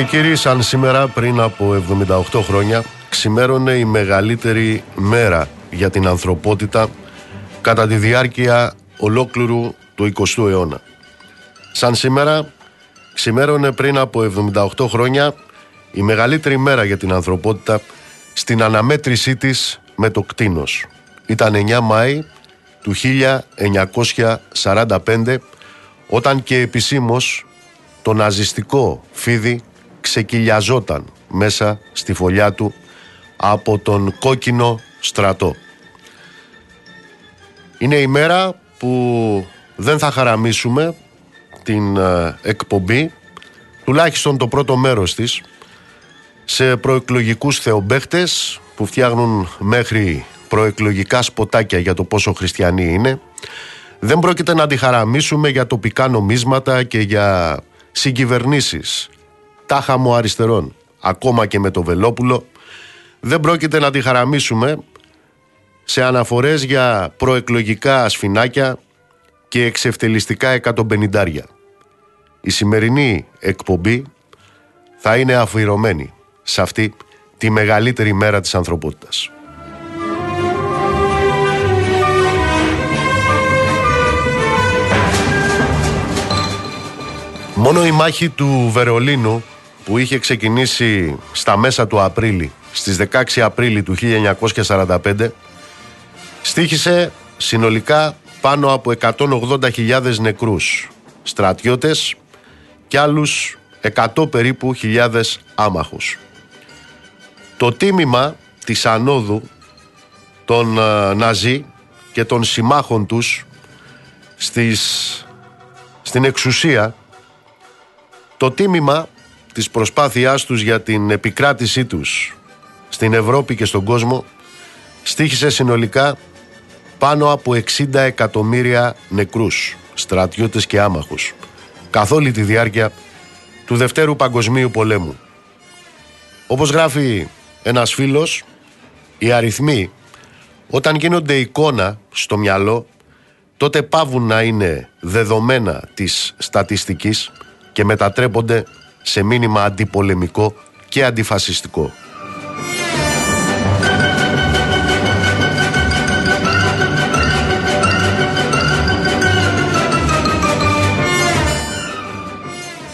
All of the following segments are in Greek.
Κυρίε και κύριοι, σαν σήμερα πριν από 78 χρόνια ξημέρωνε η μεγαλύτερη μέρα για την ανθρωπότητα κατά τη διάρκεια ολόκληρου του 20ου αιώνα. Σαν σήμερα ξημέρωνε πριν από 78 χρόνια η μεγαλύτερη μέρα για την ανθρωπότητα στην αναμέτρησή της με το κτίνος. Ήταν 9 Μάη του 1945 όταν και επισήμως το ναζιστικό φίδι ξεκυλιαζόταν μέσα στη φωλιά του από τον κόκκινο στρατό. Είναι η μέρα που δεν θα χαραμίσουμε την ε, εκπομπή, τουλάχιστον το πρώτο μέρος της, σε προεκλογικούς θεομπέχτες που φτιάχνουν μέχρι προεκλογικά σποτάκια για το πόσο χριστιανοί είναι. Δεν πρόκειται να αντιχαραμίσουμε για τοπικά νομίσματα και για συγκυβερνήσεις τάχα μου αριστερών, ακόμα και με το Βελόπουλο. Δεν πρόκειται να αντιχαραμίσουμε σε αναφορές για προεκλογικά ασφινάκια και εξευτελιστικά εκατομπενιντάρια. Η σημερινή εκπομπή θα είναι αφιερωμένη σε αυτή τη μεγαλύτερη μέρα της ανθρωπότητας. Μόνο η μάχη του Βερολίνου που είχε ξεκινήσει στα μέσα του Απρίλη, στις 16 Απρίλη του 1945, στήχησε συνολικά πάνω από 180.000 νεκρούς στρατιώτες και άλλους 100 περίπου χιλιάδες άμαχους. Το τίμημα της ανόδου των ε, Ναζί και των συμμάχων τους στις, στην εξουσία το τίμημα της προσπάθειάς τους για την επικράτησή τους στην Ευρώπη και στον κόσμο στήχησε συνολικά πάνω από 60 εκατομμύρια νεκρούς, στρατιώτες και άμαχους, καθ' όλη τη διάρκεια του Δευτέρου Παγκοσμίου Πολέμου. Όπως γράφει ένας φίλος, οι αριθμοί όταν γίνονται εικόνα στο μυαλό, τότε πάβουν να είναι δεδομένα της στατιστικής και μετατρέπονται σε μήνυμα αντιπολεμικό και αντιφασιστικό.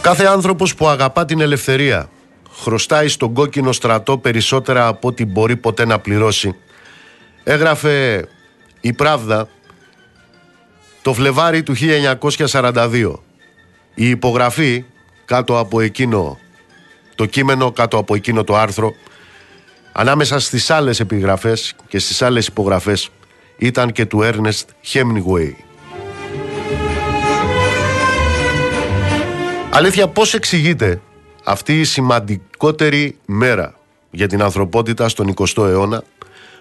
Κάθε άνθρωπος που αγαπά την ελευθερία χρωστάει στον κόκκινο στρατό περισσότερα από ό,τι μπορεί ποτέ να πληρώσει. Έγραφε η Πράβδα το Φλεβάρι του 1942. Η υπογραφή κάτω από εκείνο το κείμενο, κάτω από εκείνο το άρθρο, ανάμεσα στις άλλες επιγραφές και στις άλλες υπογραφές ήταν και του Ernest Hemingway. Αλήθεια, πώς εξηγείται αυτή η σημαντικότερη μέρα για την ανθρωπότητα στον 20ο αιώνα,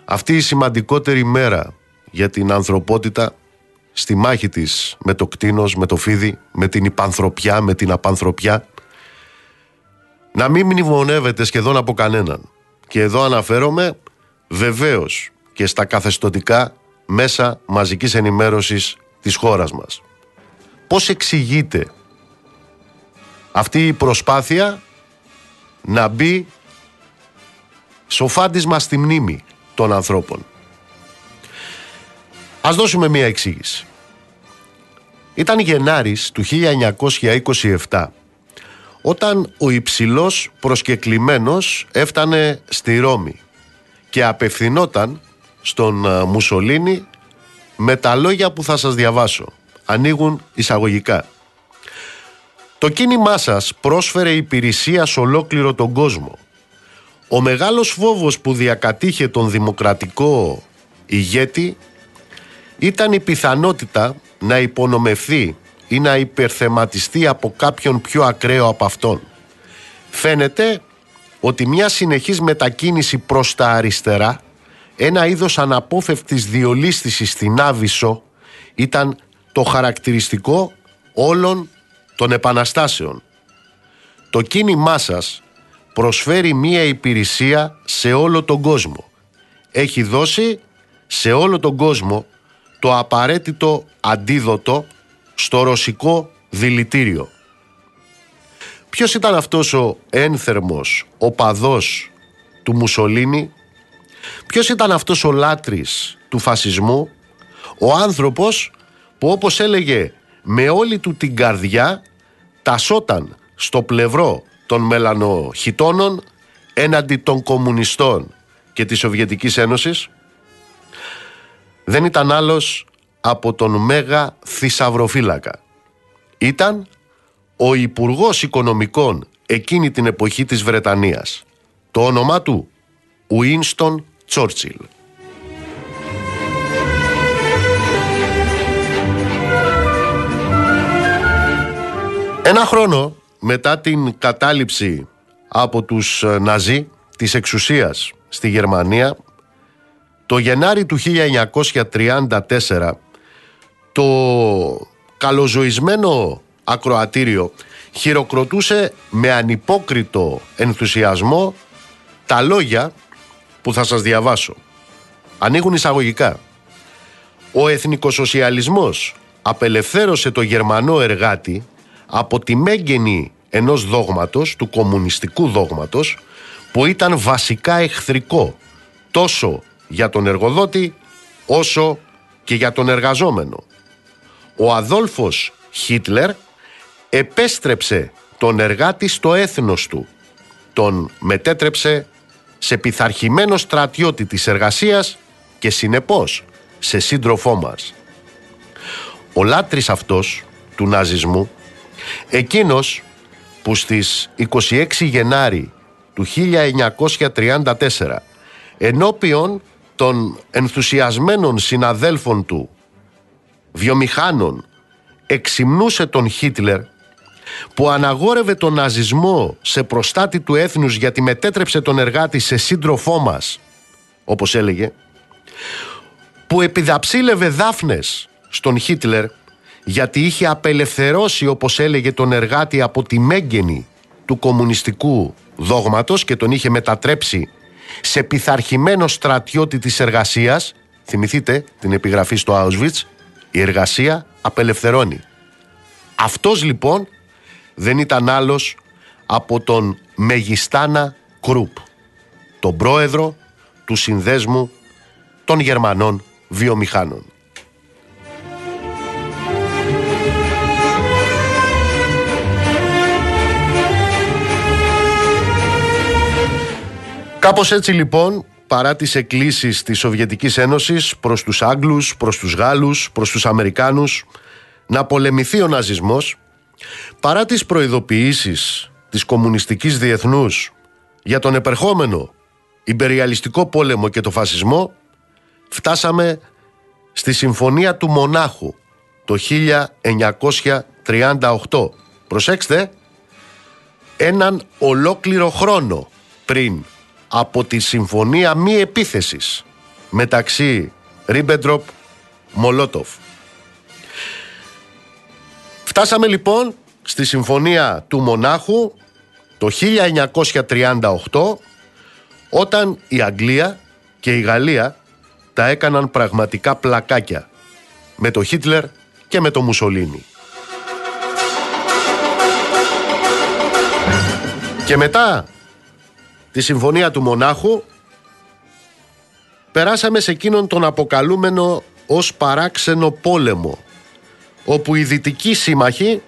αυτή η σημαντικότερη μέρα για την ανθρωπότητα στη μάχη της με το κτίνος, με το φίδι, με την υπανθρωπιά, με την απανθρωπιά, να μην μνημονεύεται σχεδόν από κανέναν. Και εδώ αναφέρομαι βεβαίως και στα καθεστωτικά μέσα μαζικής ενημέρωσης της χώρας μας. Πώς εξηγείται αυτή η προσπάθεια να μπει σοφάντισμα στη μνήμη των ανθρώπων; Ας δώσουμε μία εξήγηση. Ήταν Γενάρης του 1927 όταν ο υψηλός προσκεκλημένος έφτανε στη Ρώμη και απευθυνόταν στον ε, Μουσολίνη με τα λόγια που θα σας διαβάσω. Ανοίγουν εισαγωγικά. Το κίνημά σας πρόσφερε υπηρεσία σε ολόκληρο τον κόσμο. Ο μεγάλος φόβος που διακατήχε τον δημοκρατικό ηγέτη ήταν η πιθανότητα να υπονομευθεί ή να υπερθεματιστεί από κάποιον πιο ακραίο από αυτόν. Φαίνεται ότι μια συνεχής μετακίνηση προς τα αριστερά, ένα είδος αναπόφευκτης διολίσθησης στην Άβυσσο, ήταν το χαρακτηριστικό όλων των επαναστάσεων. Το κίνημά σας προσφέρει μία υπηρεσία σε όλο τον κόσμο. Έχει δώσει σε όλο τον κόσμο το απαραίτητο αντίδοτο στο ρωσικό δηλητήριο. Ποιος ήταν αυτός ο ένθερμος, ο παδός του Μουσολίνη, ποιος ήταν αυτός ο λάτρης του φασισμού, ο άνθρωπος που όπως έλεγε με όλη του την καρδιά τασόταν στο πλευρό των μελανοχιτώνων έναντι των κομμουνιστών και της Σοβιετικής Ένωσης; Δεν ήταν άλλος από τον Μέγα Θησαυροφύλακα. Ήταν ο Υπουργός Οικονομικών εκείνη την εποχή της Βρετανίας. Το όνομά του Ουίνστον Τσόρτσιλ. Ένα χρόνο μετά την κατάληψη από τους ε, Ναζί της εξουσίας στη Γερμανία το Γενάρη του 1934 το καλοζωισμένο ακροατήριο χειροκροτούσε με ανυπόκριτο ενθουσιασμό τα λόγια που θα σας διαβάσω. Ανοίγουν εισαγωγικά. Ο εθνικοσοσιαλισμός απελευθέρωσε το Γερμανό εργάτη από τη μέγενη ενός δόγματος, του κομμουνιστικού δόγματος, που ήταν βασικά εχθρικό τόσο για τον εργοδότη όσο και για τον εργαζόμενο. Ο Αδόλφος Χίτλερ επέστρεψε τον εργάτη στο έθνος του. Τον μετέτρεψε σε πειθαρχημένο στρατιώτη της εργασίας και συνεπώς σε σύντροφό μας. Ο λάτρης αυτός του ναζισμού, εκείνος που στις 26 Γενάρη του 1934 ενώπιον των ενθουσιασμένων συναδέλφων του βιομηχάνων εξυμνούσε τον Χίτλερ που αναγόρευε τον ναζισμό σε προστάτη του έθνους γιατί μετέτρεψε τον εργάτη σε σύντροφό μας όπως έλεγε που επιδαψίλευε δάφνες στον Χίτλερ γιατί είχε απελευθερώσει όπως έλεγε τον εργάτη από τη μέγενη του κομμουνιστικού δόγματος και τον είχε μετατρέψει σε πειθαρχημένο στρατιώτη της εργασίας θυμηθείτε την επιγραφή στο Auschwitz η εργασία απελευθερώνει. Αυτός λοιπόν δεν ήταν άλλος από τον Μεγιστάνα Κρουπ τον πρόεδρο του Συνδέσμου των Γερμανών Βιομηχάνων Κάπως έτσι λοιπόν, παρά τις εκκλήσεις της Σοβιετικής Ένωσης προς τους Άγγλους, προς τους Γάλλους, προς τους Αμερικάνους να πολεμηθεί ο ναζισμός, παρά τις προειδοποιήσεις της κομμουνιστικής διεθνούς για τον επερχόμενο υπεριαλιστικό πόλεμο και το φασισμό, φτάσαμε στη Συμφωνία του Μονάχου το 1938. Προσέξτε, έναν ολόκληρο χρόνο πριν από τη συμφωνία μη επίθεσης μεταξύ Ρίμπεντροπ Μολότοφ. Φτάσαμε λοιπόν στη συμφωνία του Μονάχου το 1938 όταν η Αγγλία και η Γαλλία τα έκαναν πραγματικά πλακάκια με το Χίτλερ και με το Μουσολίνι. Και μετά τη συμφωνία του Μονάχου περάσαμε σε εκείνον τον αποκαλούμενο ως παράξενο πόλεμο όπου οι δυτικοί σύμμαχοι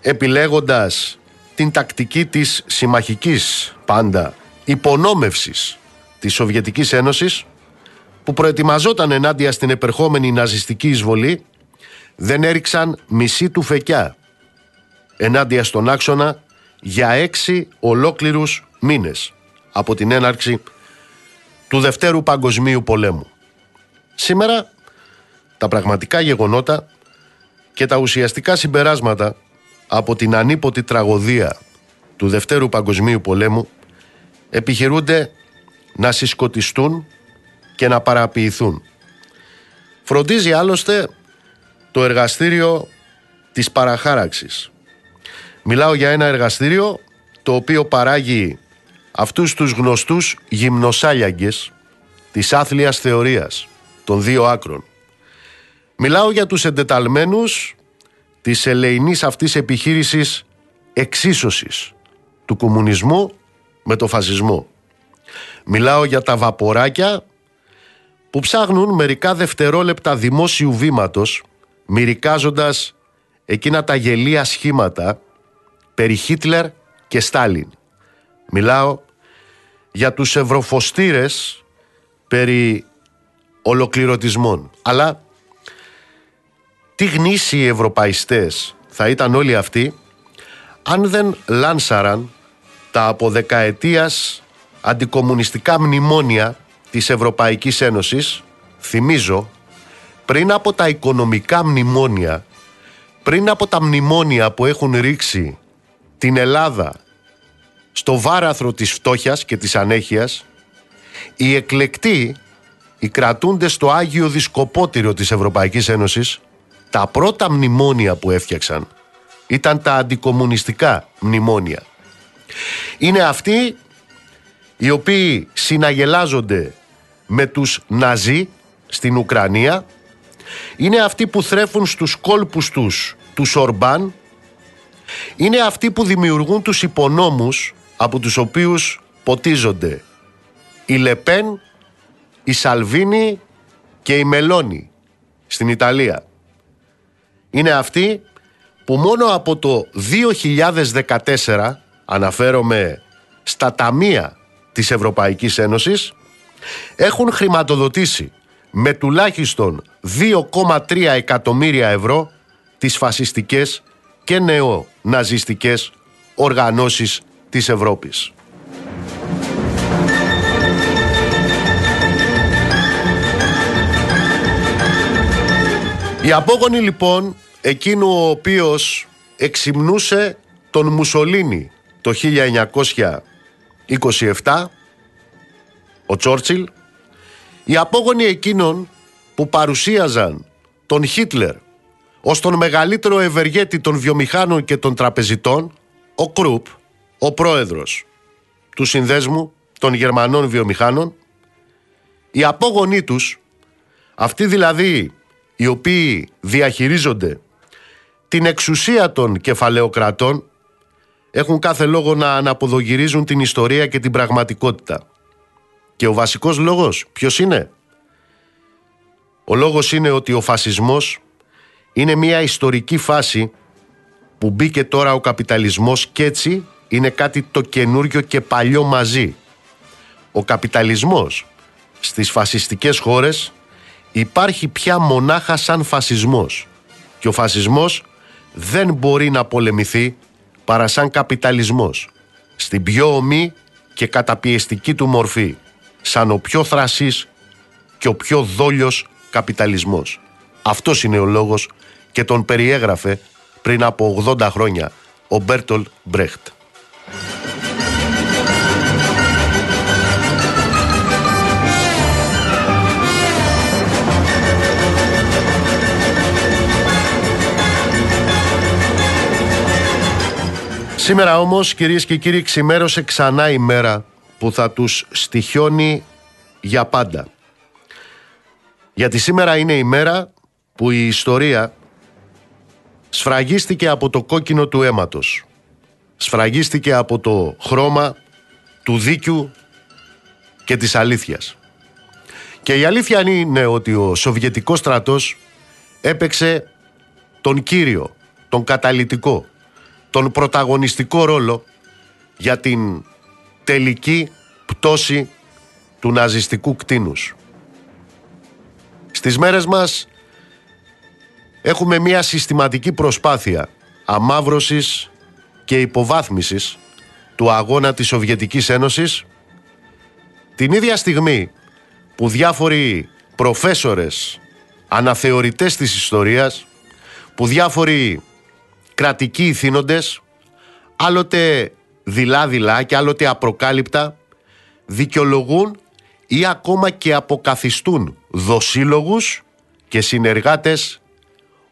επιλέγοντας την τακτική της συμμαχικής πάντα υπονόμευσης της Σοβιετικής Ένωσης που προετοιμαζόταν ενάντια στην επερχόμενη ναζιστική εισβολή δεν έριξαν μισή του φεκιά ενάντια στον άξονα για έξι ολόκληρους μήνες από την έναρξη του Δευτέρου Παγκοσμίου Πολέμου. Σήμερα τα πραγματικά γεγονότα και τα ουσιαστικά συμπεράσματα από την ανίποτη τραγωδία του Δευτέρου Παγκοσμίου Πολέμου επιχειρούνται να συσκοτιστούν και να παραποιηθούν. Φροντίζει άλλωστε το εργαστήριο της παραχάραξης. Μιλάω για ένα εργαστήριο το οποίο παράγει αυτούς τους γνωστούς γυμνοσάλιαγκες της άθλιας θεωρίας των δύο άκρων. Μιλάω για τους εντεταλμένους της ελεηνής αυτής επιχείρησης εξίσωσης του κομμουνισμού με το φασισμό. Μιλάω για τα βαποράκια που ψάχνουν μερικά δευτερόλεπτα δημόσιου βήματος μυρικάζοντας εκείνα τα γελία σχήματα περί Χίτλερ και Στάλιν. Μιλάω για τους ευρωφοστήρες περί ολοκληρωτισμών. Αλλά τι γνήσιοι ευρωπαϊστές θα ήταν όλοι αυτοί αν δεν λάνσαραν τα από δεκαετίας αντικομουνιστικά μνημόνια της Ευρωπαϊκής Ένωσης, θυμίζω, πριν από τα οικονομικά μνημόνια, πριν από τα μνημόνια που έχουν ρίξει την Ελλάδα στο βάραθρο της φτώχειας και της ανέχειας, οι εκλεκτοί, οι κρατούντες στο Άγιο Δισκοπότηριο της Ευρωπαϊκής Ένωσης, τα πρώτα μνημόνια που έφτιαξαν ήταν τα αντικομουνιστικά μνημόνια. Είναι αυτοί οι οποίοι συναγελάζονται με τους Ναζί στην Ουκρανία, είναι αυτοί που θρέφουν στους κόλπους τους τους Ορμπάν, είναι αυτοί που δημιουργούν τους υπονόμους από τους οποίους ποτίζονται η Λεπέν, η Σαλβίνη και η Μελώνη στην Ιταλία. Είναι αυτοί που μόνο από το 2014, αναφέρομαι στα ταμεία της Ευρωπαϊκής Ένωσης, έχουν χρηματοδοτήσει με τουλάχιστον 2,3 εκατομμύρια ευρώ τις φασιστικές και νεοναζιστικές οργανώσεις της Ευρώπης. Οι απόγονοι λοιπόν εκείνου ο οποίος εξυμνούσε τον Μουσολίνη το 1927 ο Τσόρτσιλ οι απόγονοι εκείνων που παρουσίαζαν τον Χίτλερ ως τον μεγαλύτερο ευεργέτη των βιομηχάνων και των τραπεζιτών ο Κρουπ, ο πρόεδρος του Συνδέσμου των Γερμανών Βιομηχάνων οι απόγονοί τους αυτοί δηλαδή οι οποίοι διαχειρίζονται την εξουσία των κεφαλαιοκρατών έχουν κάθε λόγο να αναποδογυρίζουν την ιστορία και την πραγματικότητα. Και ο βασικός λόγος ποιος είναι; Ο λόγος είναι ότι ο φασισμός είναι μια ιστορική φάση που μπήκε τώρα ο καπιταλισμός και έτσι είναι κάτι το καινούριο και παλιό μαζί. Ο καπιταλισμός στις φασιστικές χώρες υπάρχει πια μονάχα σαν φασισμός και ο φασισμός δεν μπορεί να πολεμηθεί παρά σαν καπιταλισμός στην πιο ομή και καταπιεστική του μορφή σαν ο πιο θρασής και ο πιο δόλιος καπιταλισμός. Αυτός είναι ο λόγος και τον περιέγραφε πριν από 80 χρόνια ο Μπέρτολ Μπρέχτ. Σήμερα όμως κυρίες και κύριοι ξημέρωσε ξανά η μέρα που θα τους στοιχιώνει για πάντα. Γιατί σήμερα είναι η μέρα που η ιστορία σφραγίστηκε από το κόκκινο του αίματος. Σφραγίστηκε από το χρώμα του δίκιου και της αλήθειας. Και η αλήθεια είναι ότι ο Σοβιετικός στρατός έπαιξε τον κύριο, τον καταλητικό, τον πρωταγωνιστικό ρόλο για την τελική πτώση του ναζιστικού κτίνους. Στις μέρες μας έχουμε μια συστηματική προσπάθεια αμάβρωσης και υποβάθμισης του αγώνα της Σοβιετικής Ένωσης την ίδια στιγμή που διάφοροι προφέσορες αναθεωρητές της ιστορίας που διάφοροι κρατικοί ηθήνοντες άλλοτε δειλά-δειλά και άλλοτε απροκάλυπτα δικαιολογούν ή ακόμα και αποκαθιστούν δοσύλλογους και συνεργάτες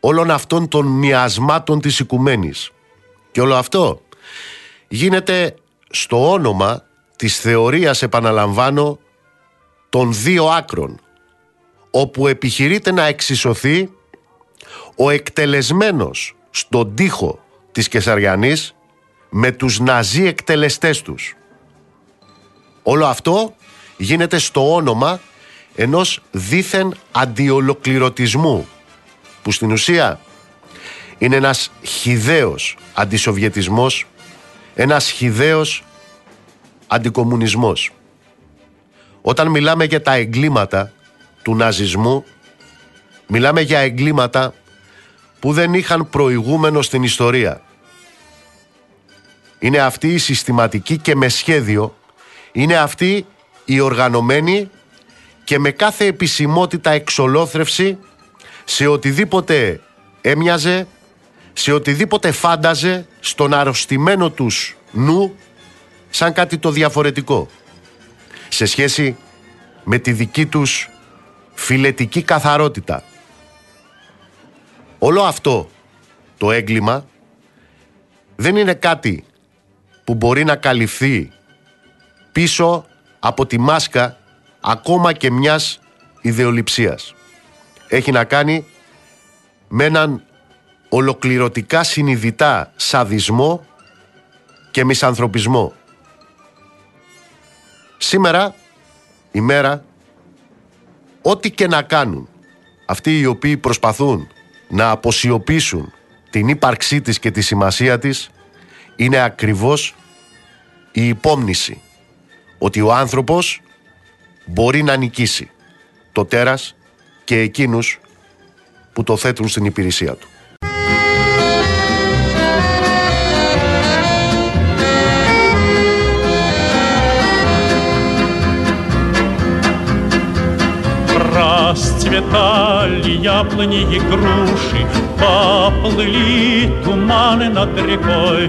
όλων αυτών των μοιασμάτων της οικουμένης. Και όλο αυτό γίνεται στο όνομα της θεωρίας, επαναλαμβάνω, των δύο άκρων, όπου επιχειρείται να εξισωθεί ο εκτελεσμένος στον τοίχο της Κεσαριανής με τους ναζί εκτελεστές τους. Όλο αυτό γίνεται στο όνομα ενός δίθεν αντιολοκληρωτισμού που στην ουσία είναι ένας χιδαίος αντισοβιετισμός, ένας χιδαίος αντικομουνισμός. Όταν μιλάμε για τα εγκλήματα του ναζισμού, μιλάμε για εγκλήματα που δεν είχαν προηγούμενο στην ιστορία. Είναι αυτή η συστηματική και με σχέδιο, είναι αυτή η οργανωμένη και με κάθε επισημότητα εξολόθρευση σε οτιδήποτε έμοιαζε, σε οτιδήποτε φάνταζε στον αρρωστημένο τους νου σαν κάτι το διαφορετικό σε σχέση με τη δική τους φιλετική καθαρότητα. Όλο αυτό το έγκλημα δεν είναι κάτι που μπορεί να καλυφθεί πίσω από τη μάσκα ακόμα και μιας ιδεολειψίας. Έχει να κάνει με έναν ολοκληρωτικά συνειδητά σαδισμό και μισανθρωπισμό. Σήμερα η μέρα ό,τι και να κάνουν αυτοί οι οποίοι προσπαθούν να αποσιωπήσουν την ύπαρξή της και τη σημασία της είναι ακριβώς η υπόμνηση ότι ο άνθρωπος μπορεί να νικήσει το τέρας και εκείνους που το θέτουν στην υπηρεσία του. Расцветали яблони и груши, Поплыли туманы над рекой.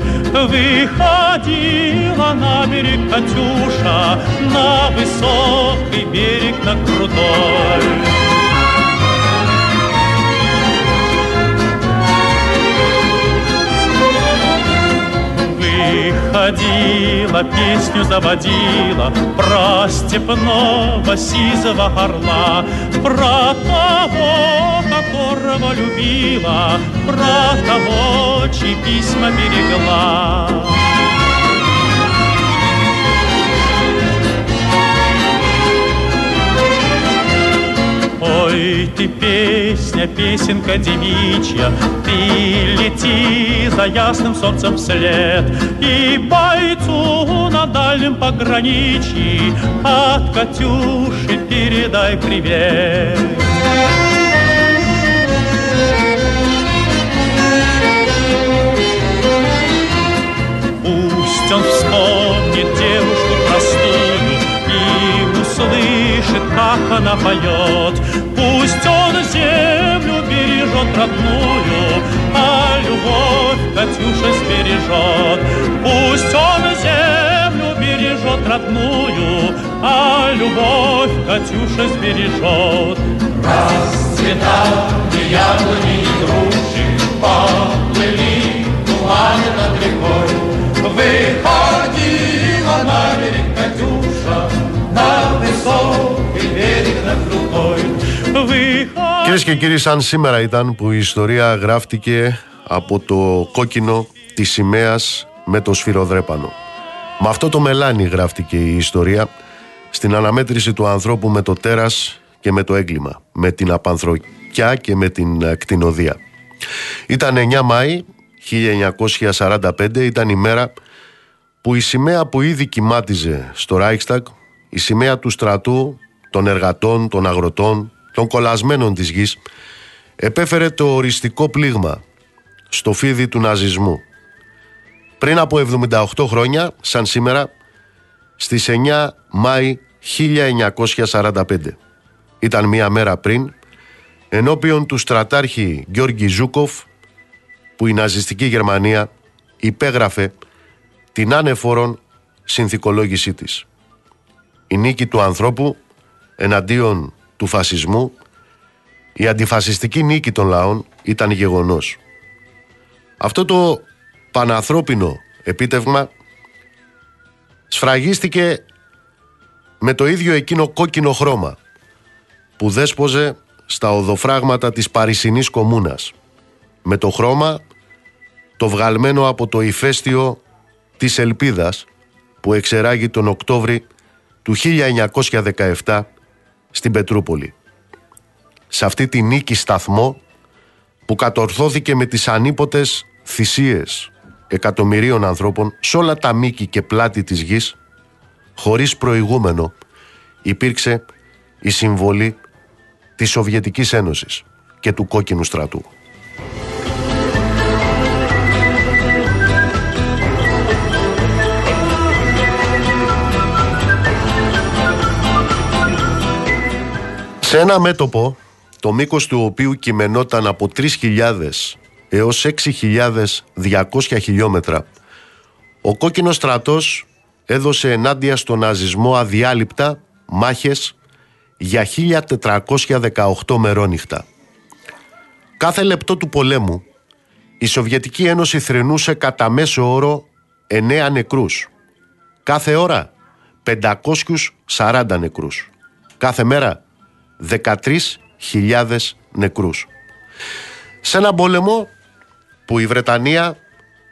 Выходила на берег Катюша, На высокий берег, на крутой. Ходила, песню заводила Про степного сизого орла Про того, которого любила Про того, чьи письма берегла ты песня, песенка девичья, Ты лети за ясным солнцем вслед, И бойцу на дальнем пограничье От Катюши передай привет. Пусть он вспомнит девушку простую И услышит, как она поет, Пусть он землю бережет родную, А любовь Катюша сбережет. Пусть он землю бережет родную, А любовь Катюша сбережет. Расцветали яблони и груши, Поплыли туманы над рекой. Выходила на берег Катюша, На высокий берег над рукой. Κυρίες και κύριοι, σαν σήμερα ήταν που η ιστορία γράφτηκε από το κόκκινο της σημαίας με το σφυροδρέπανο. Με αυτό το μελάνι γράφτηκε η ιστορία στην αναμέτρηση του ανθρώπου με το τέρας και με το έγκλημα, με την απανθρωπιά και με την ε, κτηνοδία. Ήταν 9 Μάη 1945, ήταν η μέρα που η σημαία που ήδη κοιμάτιζε στο Reichstag, η σημαία του στρατού, των εργατών, των αγροτών, των κολασμένων της γης, επέφερε το οριστικό πλήγμα στο φίδι του ναζισμού. Πριν από 78 χρόνια, σαν σήμερα, στις 9 Μάη 1945. Ήταν μία μέρα πριν, ενώπιον του στρατάρχη Γιώργη Ζούκοφ, που η ναζιστική Γερμανία υπέγραφε την άνεφορον συνθηκολόγησή της. Η νίκη του ανθρώπου εναντίον του φασισμού, η αντιφασιστική νίκη των λαών ήταν γεγονός. Αυτό το πανανθρώπινο επίτευγμα σφραγίστηκε με το ίδιο εκείνο κόκκινο χρώμα που δέσποζε στα οδοφράγματα της Παρισινής Κομούνας με το χρώμα το βγαλμένο από το ηφαίστειο της ελπίδας που εξεράγει τον Οκτώβρη του 1917 στην Πετρούπολη. Σε αυτή τη νίκη σταθμό που κατορθώθηκε με τις ανίποτες θυσίες εκατομμυρίων ανθρώπων σε όλα τα μήκη και πλάτη της γης χωρίς προηγούμενο υπήρξε η συμβολή της Σοβιετικής Ένωσης και του κόκκινου στρατού. Σε ένα μέτωπο, το μήκος του οποίου κειμενόταν από 3.000 έως 6.200 χιλιόμετρα, ο κόκκινος στρατός έδωσε ενάντια στον ναζισμό αδιάλειπτα μάχες για 1418 μερόνυχτα. Κάθε λεπτό του πολέμου η Σοβιετική Ένωση θρυνούσε κατά μέσο όρο 9 νεκρούς. Κάθε ώρα 540 νεκρούς. Κάθε μέρα 13.000 νεκρούς. Σε ένα πόλεμο που η Βρετανία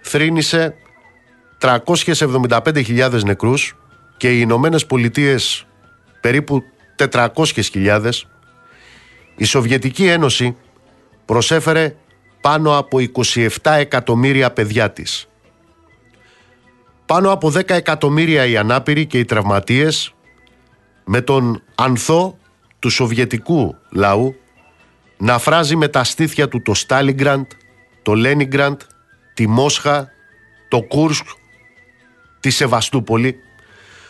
θρύνησε 375.000 νεκρούς και οι Ηνωμένες Πολιτείες περίπου 400.000 η Σοβιετική Ένωση προσέφερε πάνω από 27 εκατομμύρια παιδιά της. Πάνω από 10 εκατομμύρια οι ανάπηροι και οι τραυματίες με τον ανθό του σοβιετικού λαού να φράζει με τα στήθια του το Στάλιγκραντ, το Λένιγκραντ, τη Μόσχα, το Κούρσκ, τη Σεβαστούπολη.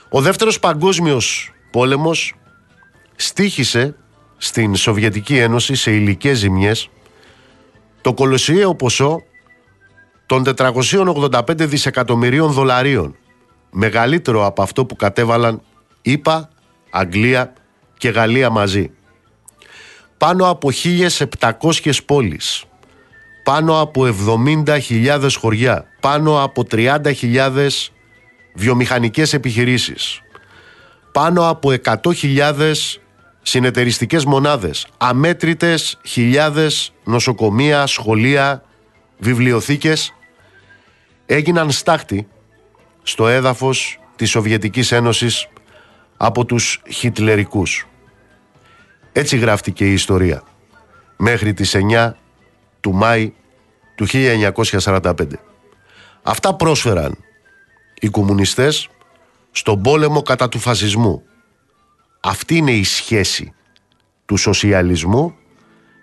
Ο δεύτερος παγκόσμιος πόλεμος στήχησε στην Σοβιετική Ένωση σε υλικές ζημιές το κολοσιαίο ποσό των 485 δισεκατομμυρίων δολαρίων μεγαλύτερο από αυτό που κατέβαλαν ΗΠΑ, Αγγλία και Γαλλία μαζί. Πάνω από 1.700 πόλεις, πάνω από 70.000 χωριά, πάνω από 30.000 βιομηχανικές επιχειρήσεις, πάνω από 100.000 συνεταιριστικές μονάδες, αμέτρητες χιλιάδες νοσοκομεία, σχολεία, βιβλιοθήκες. Έγιναν στάχτη στο έδαφος της Σοβιετικής Ένωσης από τους χιτλερικούς. Έτσι γράφτηκε η ιστορία μέχρι τις 9 του Μάη του 1945. Αυτά πρόσφεραν οι κομμουνιστές στον πόλεμο κατά του φασισμού. Αυτή είναι η σχέση του σοσιαλισμού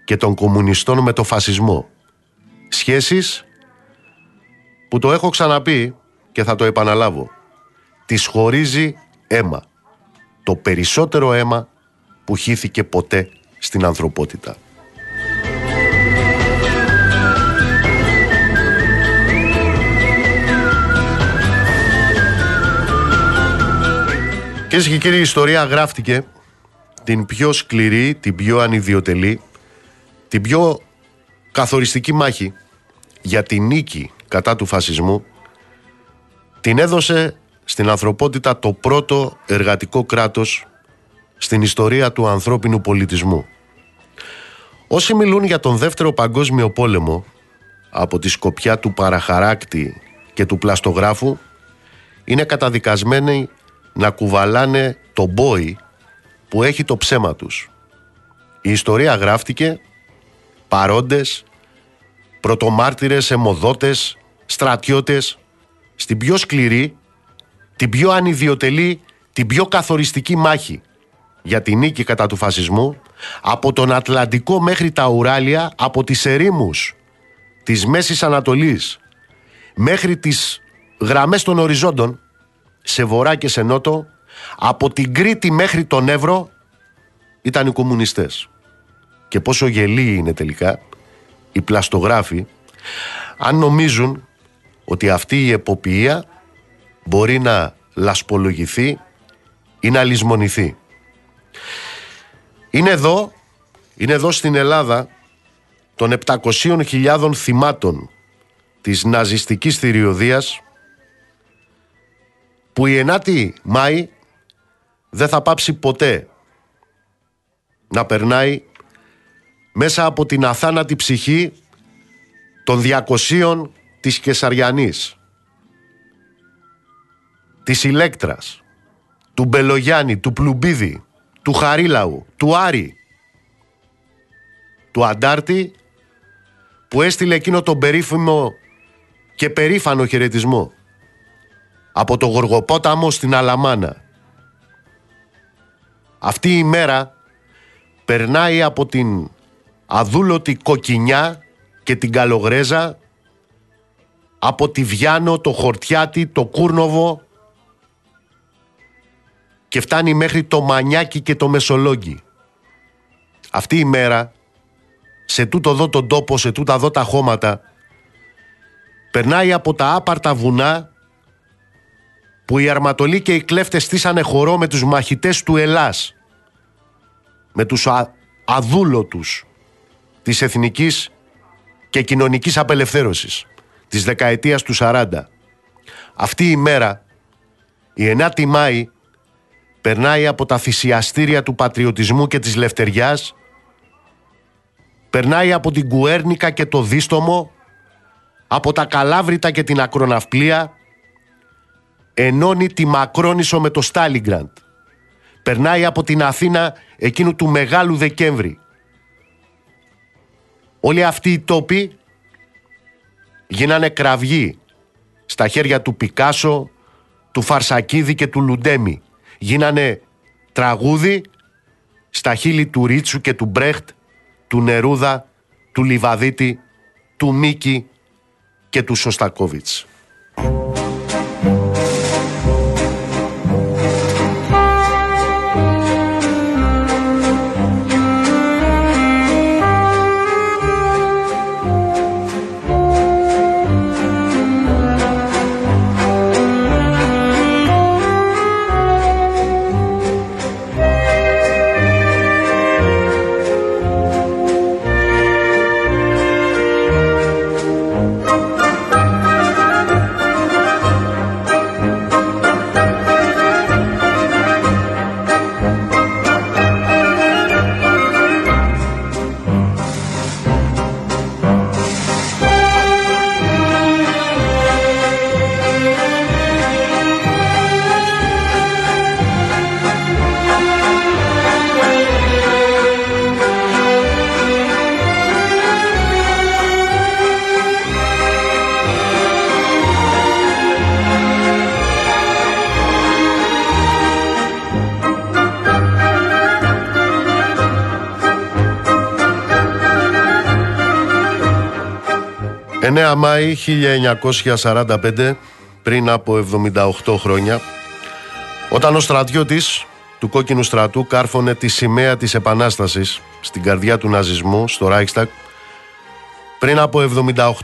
και των κομμουνιστών με το φασισμό. Σχέσεις που το έχω ξαναπεί και θα το επαναλάβω. Τις χωρίζει αίμα το περισσότερο αίμα που χύθηκε ποτέ στην ανθρωπότητα. Κυρίες και κύριοι, η ιστορία γράφτηκε την πιο σκληρή, την πιο ανιδιοτελή, την πιο καθοριστική μάχη για την νίκη κατά του φασισμού την έδωσε στην ανθρωπότητα το πρώτο εργατικό κράτος στην ιστορία του ανθρώπινου πολιτισμού. Όσοι μιλούν για τον δεύτερο παγκόσμιο πόλεμο από τη σκοπιά του παραχαράκτη και του πλαστογράφου είναι καταδικασμένοι να κουβαλάνε το μπόι που έχει το ψέμα τους. Η ιστορία γράφτηκε παρόντες, πρωτομάρτυρες, αιμοδότες, στρατιώτες στην πιο σκληρή την πιο ανιδιοτελή, την πιο καθοριστική μάχη για τη νίκη κατά του φασισμού από τον Ατλαντικό μέχρι τα Ουράλια, από τις ερήμους της Μέσης Ανατολής μέχρι τις γραμμές των οριζόντων σε βορρά και σε νότο από την Κρήτη μέχρι τον Εύρο ήταν οι κομμουνιστές. Και πόσο γελοί είναι τελικά οι πλαστογράφοι αν νομίζουν ότι αυτή η εποπτεία μπορεί να λασπολογηθεί ή να λησμονηθεί. Είναι εδώ, είναι εδώ στην Ελλάδα των 700.000 θυμάτων της ναζιστικής θηριωδίας που η 9η Μάη δεν θα πάψει ποτέ να περνάει μέσα από την αθάνατη ψυχή των 200 της Κεσαριανής της Ηλέκτρας, του Μπελογιάννη, του Πλουμπίδη, του Χαρίλαου, του Άρη, του Αντάρτη που έστειλε εκείνο τον περίφημο και περήφανο χαιρετισμό από το Γοργοπόταμο στην Αλαμάνα. Αυτή η μέρα περνάει από την αδούλωτη Κοκκινιά και την Καλογρέζα από τη Βιάνο, το Χορτιάτι, το Κούρνοβο και φτάνει μέχρι το Μανιάκι και το Μεσολόγγι. Αυτή η μέρα, σε τούτο εδώ τον τόπο, σε τούτα εδώ τα χώματα, περνάει από τα άπαρτα βουνά που οι αρματολοί και οι κλέφτες στήσανε χορό με τους μαχητές του Ελλάς, με τους α, αδούλωτους της εθνικής και κοινωνικής απελευθέρωσης της δεκαετίας του 40. Αυτή η μέρα, η 9η Μάη, περνάει από τα θυσιαστήρια του πατριωτισμού και της λευτεριάς, περνάει από την Κουέρνικα και το Δίστομο, από τα Καλάβρητα και την Ακροναυπλία, ενώνει τη Μακρόνισο με το Στάλιγκραντ. Περνάει από την Αθήνα εκείνου του Μεγάλου Δεκέμβρη. Όλοι αυτοί οι τόποι γίνανε κραυγοί στα χέρια του Πικάσο, του Φαρσακίδη και του Λουντέμι. Γίνανε τραγούδι στα χείλη του Ρίτσου και του Μπρέχτ, του Νερούδα, του Λιβαδίτη, του Μίκη και του Σωστακόβιτς. Μάη 1945, πριν από 78 χρόνια, όταν ο στρατιώτης του κόκκινου στρατού κάρφωνε τη σημαία της Επανάστασης στην καρδιά του ναζισμού, στο Reichstag, πριν από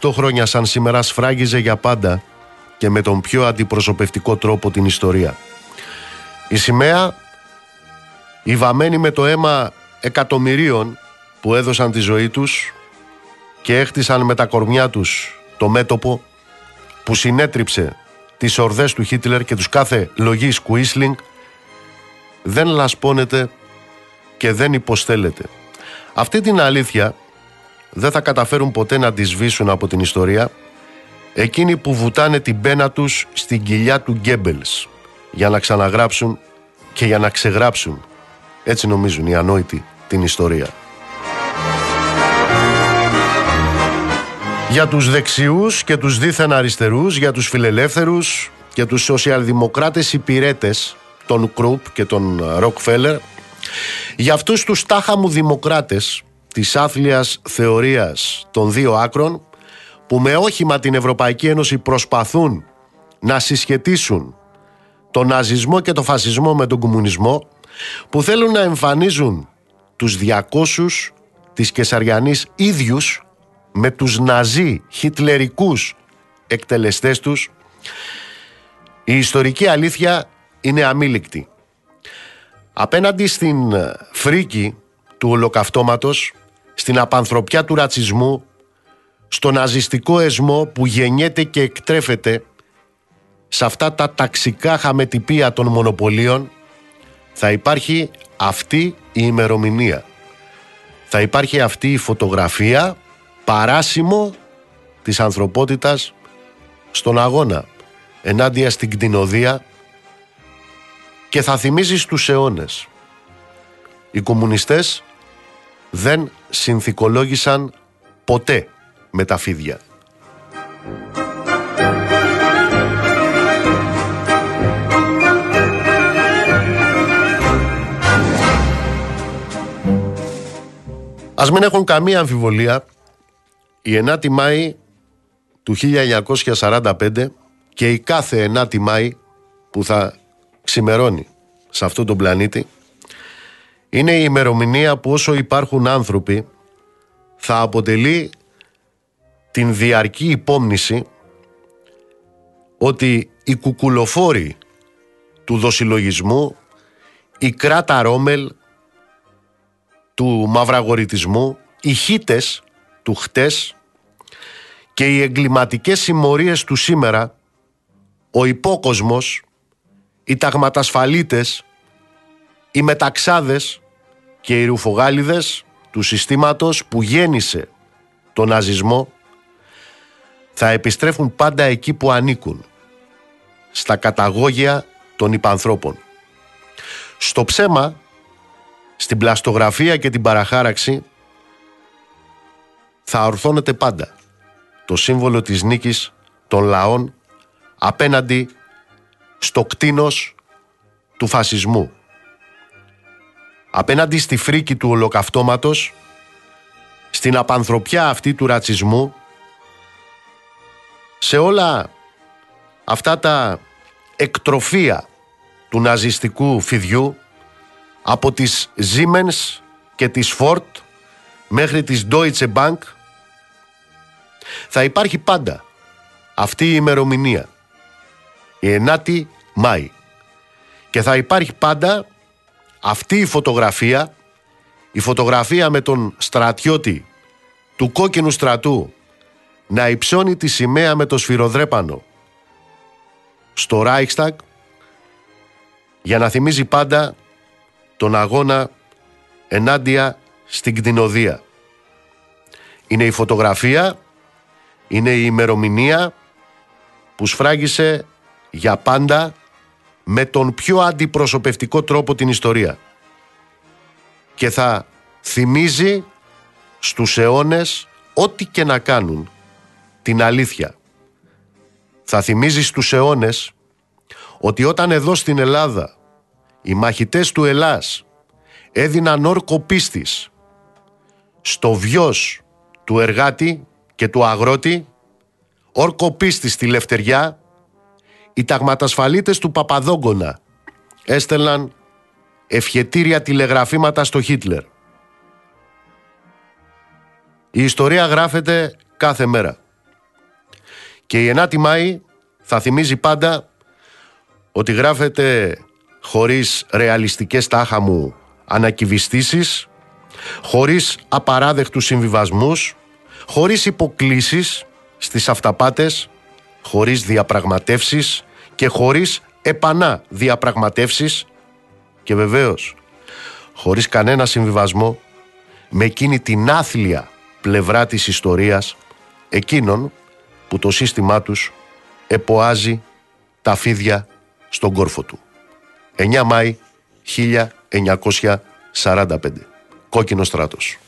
78 χρόνια σαν σήμερα σφράγιζε για πάντα και με τον πιο αντιπροσωπευτικό τρόπο την ιστορία. Η σημαία, η βαμμένη με το αίμα εκατομμυρίων που έδωσαν τη ζωή τους και έχτισαν με τα κορμιά τους το μέτωπο που συνέτριψε τις ορδές του Χίτλερ και τους κάθε λογής Κουίσλινγκ δεν λασπώνεται και δεν υποστέλλεται. Αυτή την αλήθεια δεν θα καταφέρουν ποτέ να τη σβήσουν από την ιστορία εκείνοι που βουτάνε την πένα τους στην κοιλιά του Γκέμπελς για να ξαναγράψουν και για να ξεγράψουν έτσι νομίζουν οι ανόητοι την ιστορία. Για τους δεξιούς και τους δίθεν αριστερούς, για τους φιλελεύθερους και τους σοσιαλδημοκράτες υπηρέτες των Κρουπ και των Ροκφέλερ, για αυτούς τους τάχαμου δημοκράτες της άθλιας θεωρίας των δύο άκρων, που με όχημα την Ευρωπαϊκή Ένωση προσπαθούν να συσχετίσουν τον ναζισμό και τον φασισμό με τον κομμουνισμό, που θέλουν να εμφανίζουν τους 200 της Κεσαριανής ίδιους με τους ναζί χιτλερικούς εκτελεστές τους η ιστορική αλήθεια είναι αμήλικτη. Απέναντι στην φρίκη του ολοκαυτώματος, στην απανθρωπιά του ρατσισμού, στο ναζιστικό εσμό που γεννιέται και εκτρέφεται σε αυτά τα ταξικά χαμετυπία των μονοπωλίων, θα υπάρχει αυτή η ημερομηνία. Θα υπάρχει αυτή η φωτογραφία παράσημο της ανθρωπότητας στον αγώνα ενάντια στην κτηνοδία, και θα θυμίζεις στους αιώνες. Οι κομμουνιστές δεν συνθηκολόγησαν ποτέ με τα φίδια. Ας μην έχουν καμία αμφιβολία η 9η Μάη του 1945 και η κάθε 9η Μάη που θα ξημερώνει σε αυτόν τον πλανήτη είναι η ημερομηνία που όσο υπάρχουν άνθρωποι θα αποτελεί την διαρκή υπόμνηση ότι οι κουκουλοφόροι του δοσιλογισμού, η κράτα ρόμελ του μαυραγορητισμού, οι χίτες του χτες και οι εγκληματικές συμμορίες του σήμερα, ο υπόκοσμος, οι ταγματασφαλίτες, οι μεταξάδες και οι ρουφογάλιδες του συστήματος που γέννησε τον ναζισμό θα επιστρέφουν πάντα εκεί που ανήκουν, στα καταγόγια των υπανθρώπων. Στο ψέμα, στην πλαστογραφία και την παραχάραξη θα ορθώνεται πάντα το σύμβολο της νίκης των λαών απέναντι στο κτίνος του φασισμού. Απέναντι στη φρίκη του ολοκαυτώματος, στην απανθρωπιά αυτή του ρατσισμού, σε όλα αυτά τα εκτροφία του ναζιστικού φιδιού από τις Siemens και τις Ford μέχρι τις Deutsche Bank θα υπάρχει πάντα αυτή η ημερομηνία η 9η Μάη και θα υπάρχει πάντα αυτή η φωτογραφία η φωτογραφία με τον στρατιώτη του κόκκινου στρατού να υψώνει τη σημαία με το σφυροδρέπανο στο Reichstag για να θυμίζει πάντα τον αγώνα ενάντια στην κτηνοδία. Είναι η φωτογραφία, είναι η ημερομηνία που σφράγισε για πάντα με τον πιο αντιπροσωπευτικό τρόπο την ιστορία. Και θα θυμίζει στους αιώνες ό,τι και να κάνουν την αλήθεια. Θα θυμίζει στους αιώνες ότι όταν εδώ στην Ελλάδα οι μαχητές του Ελλάς έδιναν όρκο πίστης στο βιός του εργάτη και του αγρότη, όρκο πίστης στη Λευτεριά, οι ταγματασφαλίτες του Παπαδόγκονα έστελναν ευχετήρια τηλεγραφήματα στο Χίτλερ. Η ιστορία γράφεται κάθε μέρα. Και η 9η Μάη θα θυμίζει πάντα ότι γράφεται χωρίς ρεαλιστικές τάχα μου ανακυβιστήσεις, χωρίς απαράδεκτους συμβιβασμούς, χωρίς υποκλήσεις στις αυταπάτες, χωρίς διαπραγματεύσεις και χωρίς επανά διαπραγματεύσεις και βεβαίως χωρίς κανένα συμβιβασμό με εκείνη την άθλια πλευρά της ιστορίας εκείνων που το σύστημά τους εποάζει τα φίδια στον κόρφο του. 9 Μάη 1945. Κόκκινο στράτος.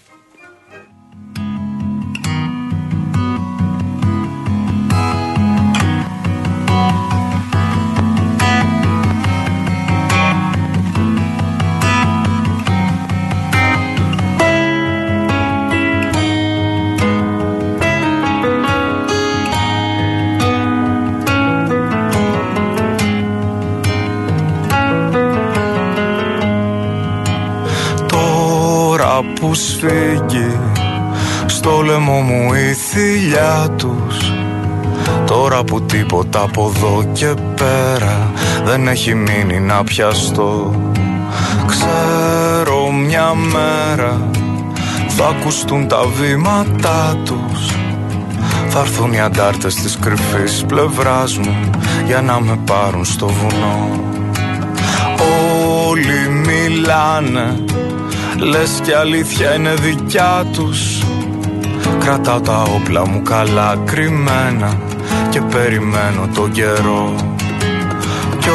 Στο λαιμό μου η θηλιά τους. Τώρα που τίποτα από εδώ και πέρα δεν έχει μείνει να πιαστώ. Ξέρω μια μέρα θα ακουστούν τα βήματά τους. Θα έρθουν οι αντάρτες της κρυφής πλευράς μου για να με πάρουν στο βουνό. Όλοι μιλάνε Λες και αλήθεια είναι δικιά τους Κρατάω τα όπλα μου καλά κρυμμένα Και περιμένω τον καιρό. Κι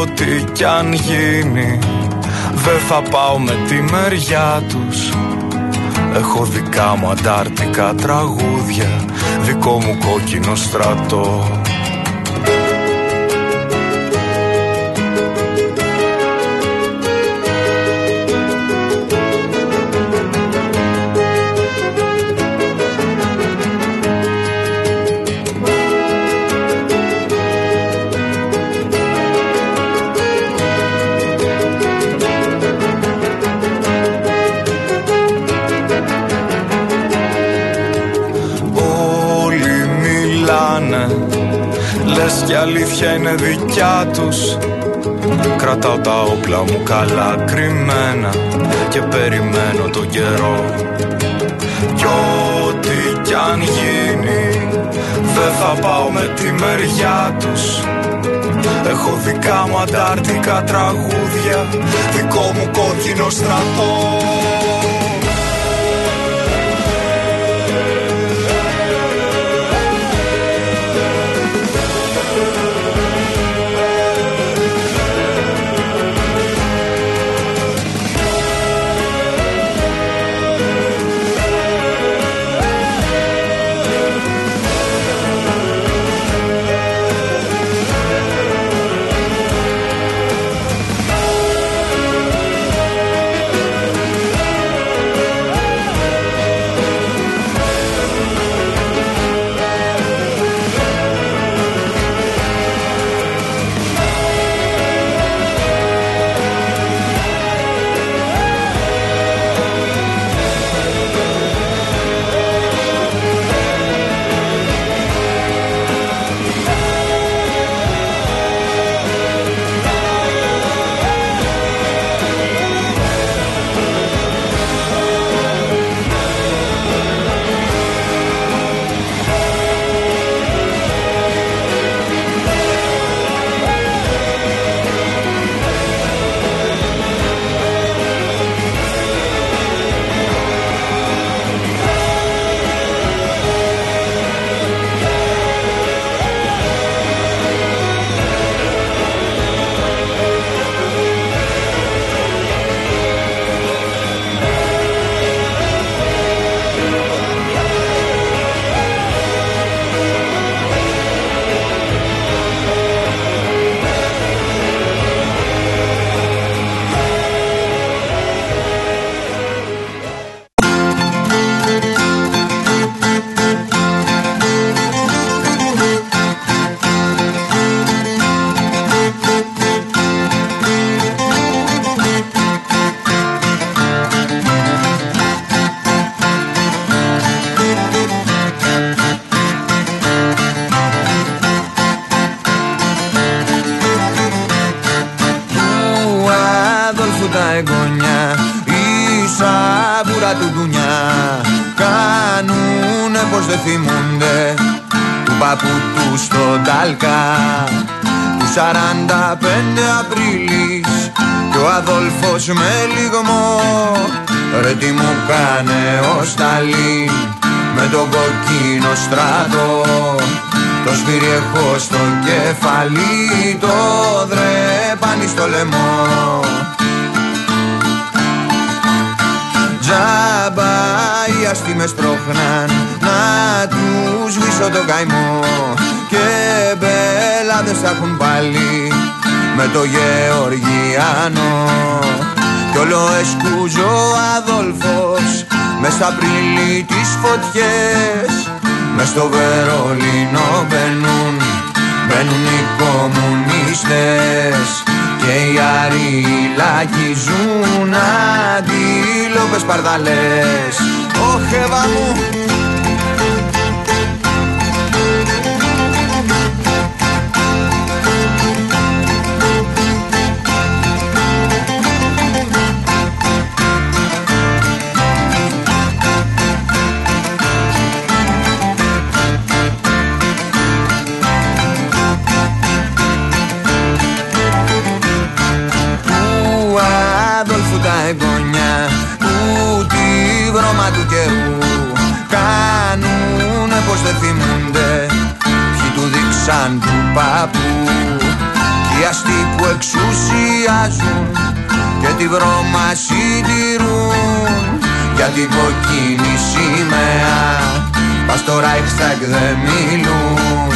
ό,τι κι αν γίνει Δεν θα πάω με τη μεριά τους. Έχω δικά μου αντάρτικα τραγούδια Δικό μου κόκκινο στρατό μου καλά κρυμμένα Και περιμένω τον καιρό. Κι ό,τι κι αν γίνει Δεν θα πάω με τη μεριά τους. Έχω δικά μου αντάρτικα τραγούδια Δικό μου κόκκινο στρατό Και οι αριλάκοι ζουν αντίλοπες παρδαλές. Ωχ, μου σαν του παππού. Οι αστεί που εξουσιάζουν και τη βρώμα συντηρούν. Για την κοκκίνη σήμερα Παστορά στο Reichstag δεν μιλούν.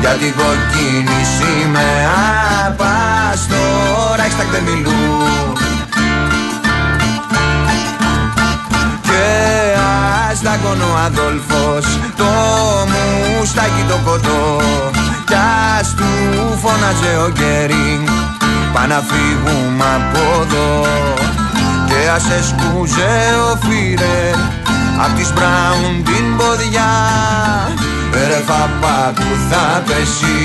Για την κοκκίνη σήμερα Παστορα στο δεν μιλούν. Άστακον ο Αδόλφος Το μουστάκι το κοτό κι ας του φώναζε ο Γκέρινγκ. Πά να φύγουμε από εδώ Και ας εσκούζε ο Φίρε Απ' της Μπράουν την ποδιά. Ρε παπά που θα πέσει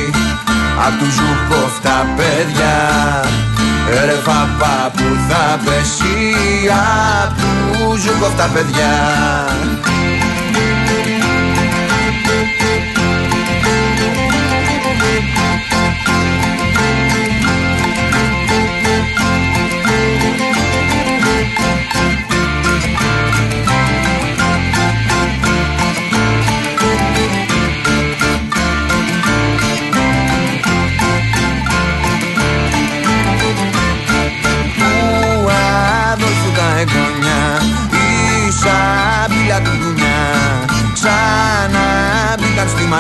Απ' τους Ζουκόφ τα παιδιά. Ρε παπά που θα πέσει Απ' τους Ζουκόφ τα παιδιά